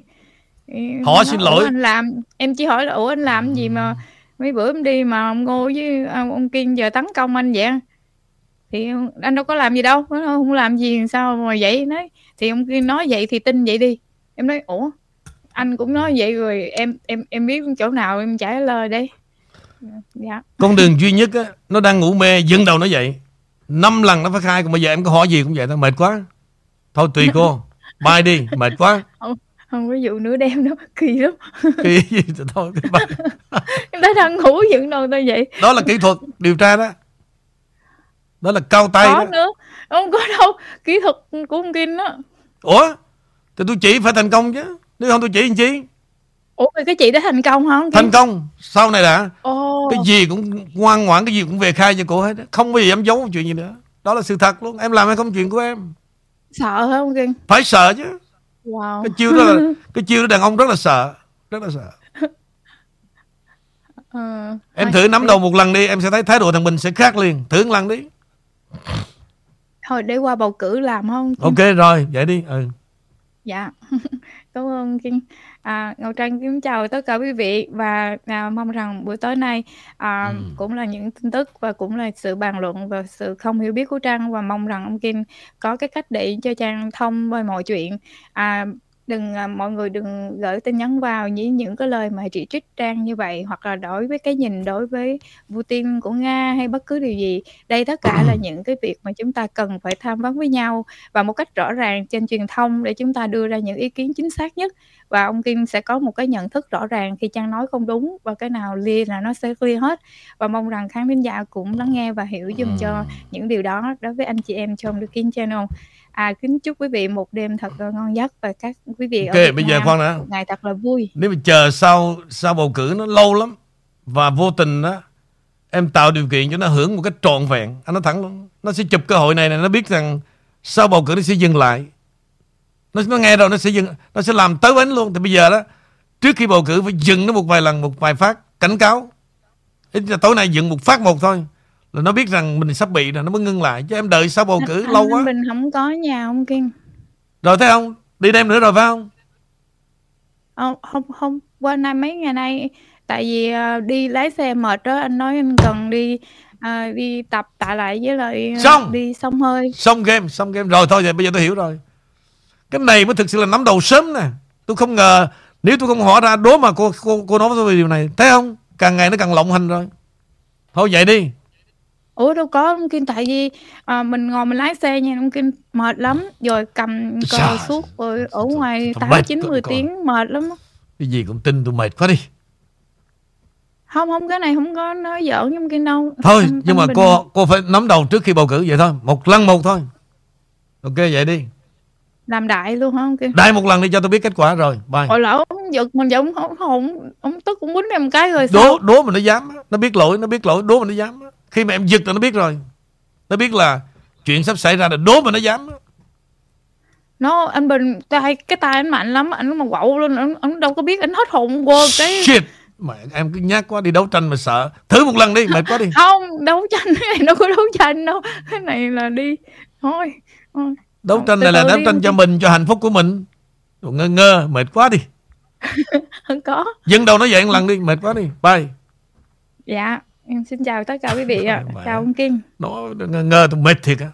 Hỏi nói, xin "Ủa, lỗi." anh làm em chỉ hỏi là ủa anh làm gì mà mấy bữa em đi mà ông ngô với ông, ông kiên giờ tấn công anh vậy thì anh đâu có làm gì đâu nó không làm gì sao mà vậy? Nói thì ông kiên nói vậy thì tin vậy đi. Em nói ủa anh cũng nói vậy rồi em em em biết chỗ nào em trả lời đây? Dạ. Con đường duy nhất á nó đang ngủ mê dừng đầu nó dậy. Năm lần nó phải khai còn bây giờ em có hỏi gì cũng vậy thôi. Mệt quá. Thôi tùy cô. Bye đi mệt quá không có vụ nửa đêm đâu kỳ lắm. Cái gì? Thì thôi cái bye. em thấy đang ngủ dựng đâu tôi vậy. Đó là kỹ thuật điều tra đó. Đó là cao tay có đó. nữa. Không có đâu kỹ thuật của ông Kim đó. Ủa? Thì tôi chỉ phải thành công chứ. Nếu không tôi chỉ làm chi? Ủa cái chị đã thành công hả ông Kim thành công. Sau này đã. Ồ. Cái gì cũng ngoan ngoãn cái gì cũng về khai cho cô hết không bao giờ dám giấu chuyện gì nữa. Đó là sự thật luôn. Em làm hay không chuyện của em? Sợ hả ông Kim phải sợ chứ wow cái chiêu đó là cái chiêu đó đàn ông rất là sợ rất là sợ Ờ, Em thử nắm để, đầu một lần đi Em sẽ thấy thái độ thằng Bình sẽ khác liền Thử một lần đi thôi để qua bầu cử làm không? Ok rồi vậy đi ừ. Dạ, cảm ơn Kim. À, Ngọc Trân kính chào tất cả quý vị và à, mong rằng buổi tối nay à, Ừ. cũng là những tin tức và cũng là sự bàn luận và sự không hiểu biết của Trang và mong rằng ông Kim có cái cách để cho Trang thông với mọi chuyện. À, đừng à, mọi người đừng gửi tin nhắn vào những những cái lời mà chỉ trích Trang như vậy hoặc là đối với cái nhìn đối với Putin của Nga hay bất cứ điều gì. Đây tất cả là những cái việc mà chúng ta cần phải tham vấn với nhau và một cách rõ ràng trên truyền thông để chúng ta đưa ra những ý kiến chính xác nhất. Và ông Kim sẽ có một cái nhận thức rõ ràng khi Trang nói không đúng và cái nào clear là nó sẽ clear hết. Và mong rằng khán thính giả cũng lắng nghe và hiểu dùm cho những điều đó đối với anh chị em trong The King Channel à kính chúc quý vị một đêm thật là ngon giấc và các quý vị Ok ở Việt bây giờ Nam khoan đã ngày thật là vui. Nếu mà chờ sau sau bầu cử nó lâu lắm Và vô tình đó Em tạo điều kiện cho nó hưởng một cách trọn vẹn. Anh nói thẳng luôn Nó sẽ chụp cơ hội này này Nó biết rằng sau bầu cử nó sẽ dừng lại. Nó, nó nghe rồi nó sẽ dừng Nó sẽ làm tới bánh luôn. Thì bây giờ đó Trước khi bầu cử phải dừng nó một vài lần Một vài phát cảnh cáo. Ít là tối nay dừng một phát một thôi Là nó biết rằng mình sắp bị rồi Nó mới ngưng lại. Chứ em đợi sau bầu cử anh, lâu quá. Bình không có nhà ông Kim. Rồi thấy không? Đi đêm nữa rồi phải không? Ờ, không không. Qua nay mấy ngày nay tại vì à, đi lái xe mệt đó anh nói anh cần đi à, đi tập tạ lại với lại à, Xong. đi xông hơi. Xong game Xong game. Rồi thôi vậy bây giờ tôi hiểu rồi. Cái này mới thực sự là nắm đầu sớm nè. Tôi không ngờ Nếu tôi không hỏi ra đố mà cô cô, cô nói với tôi về điều này. Thấy không? Càng ngày nó càng lộng hành rồi. Thôi vậy đi ủa đâu có ông Kim tại vì à, mình ngồi mình lái xe nha ông Kim mệt lắm. Rồi cầm cờ Trời. suốt rồi ở ngoài tám chín mười tiếng mệt lắm. Cái gì cũng tin tôi mệt quá đi. Không không cái này không có nói giỡn với ông Kim đâu. Thôi Anh- nhưng anh mà cô cô phải nắm đầu trước khi bầu cử vậy thôi Một lần một thôi. Ok vậy đi. Làm đại luôn hả ông Kim? Đại một lần đi cho tôi biết kết quả rồi Bye. Hồi lỡ ông giật mình giọng không không ông tức cũng quýnh em cái rồi sao? Đố đố mà nó dám. Nó biết lỗi Nó biết lỗi Đố mà nó dám. Khi mà em giật là nó biết rồi. Nó biết là Chuyện sắp xảy ra là đố mà nó dám. Nó anh bình tay cái tay anh mạnh lắm anh mà quậu lên anh, anh đâu có biết anh hết hồn qua cái Shit. Mẹ em cứ nhát quá đi đấu tranh mà sợ. Thử một lần đi mệt quá đi. Không đấu tranh cái này đâu có đấu tranh đâu. Cái này là đi. Thôi thôi. Đấu tranh này là đấu tranh cho mình Cho hạnh phúc của mình. Ngơ ngơ mệt quá đi. Không có. Dừng đầu nói vậy một lần đi mệt quá đi. Bye. Dạ em xin chào tất cả quý vị ạ. Mẹ. chào ông Kim Nó ngơ tôi mệt thiệt á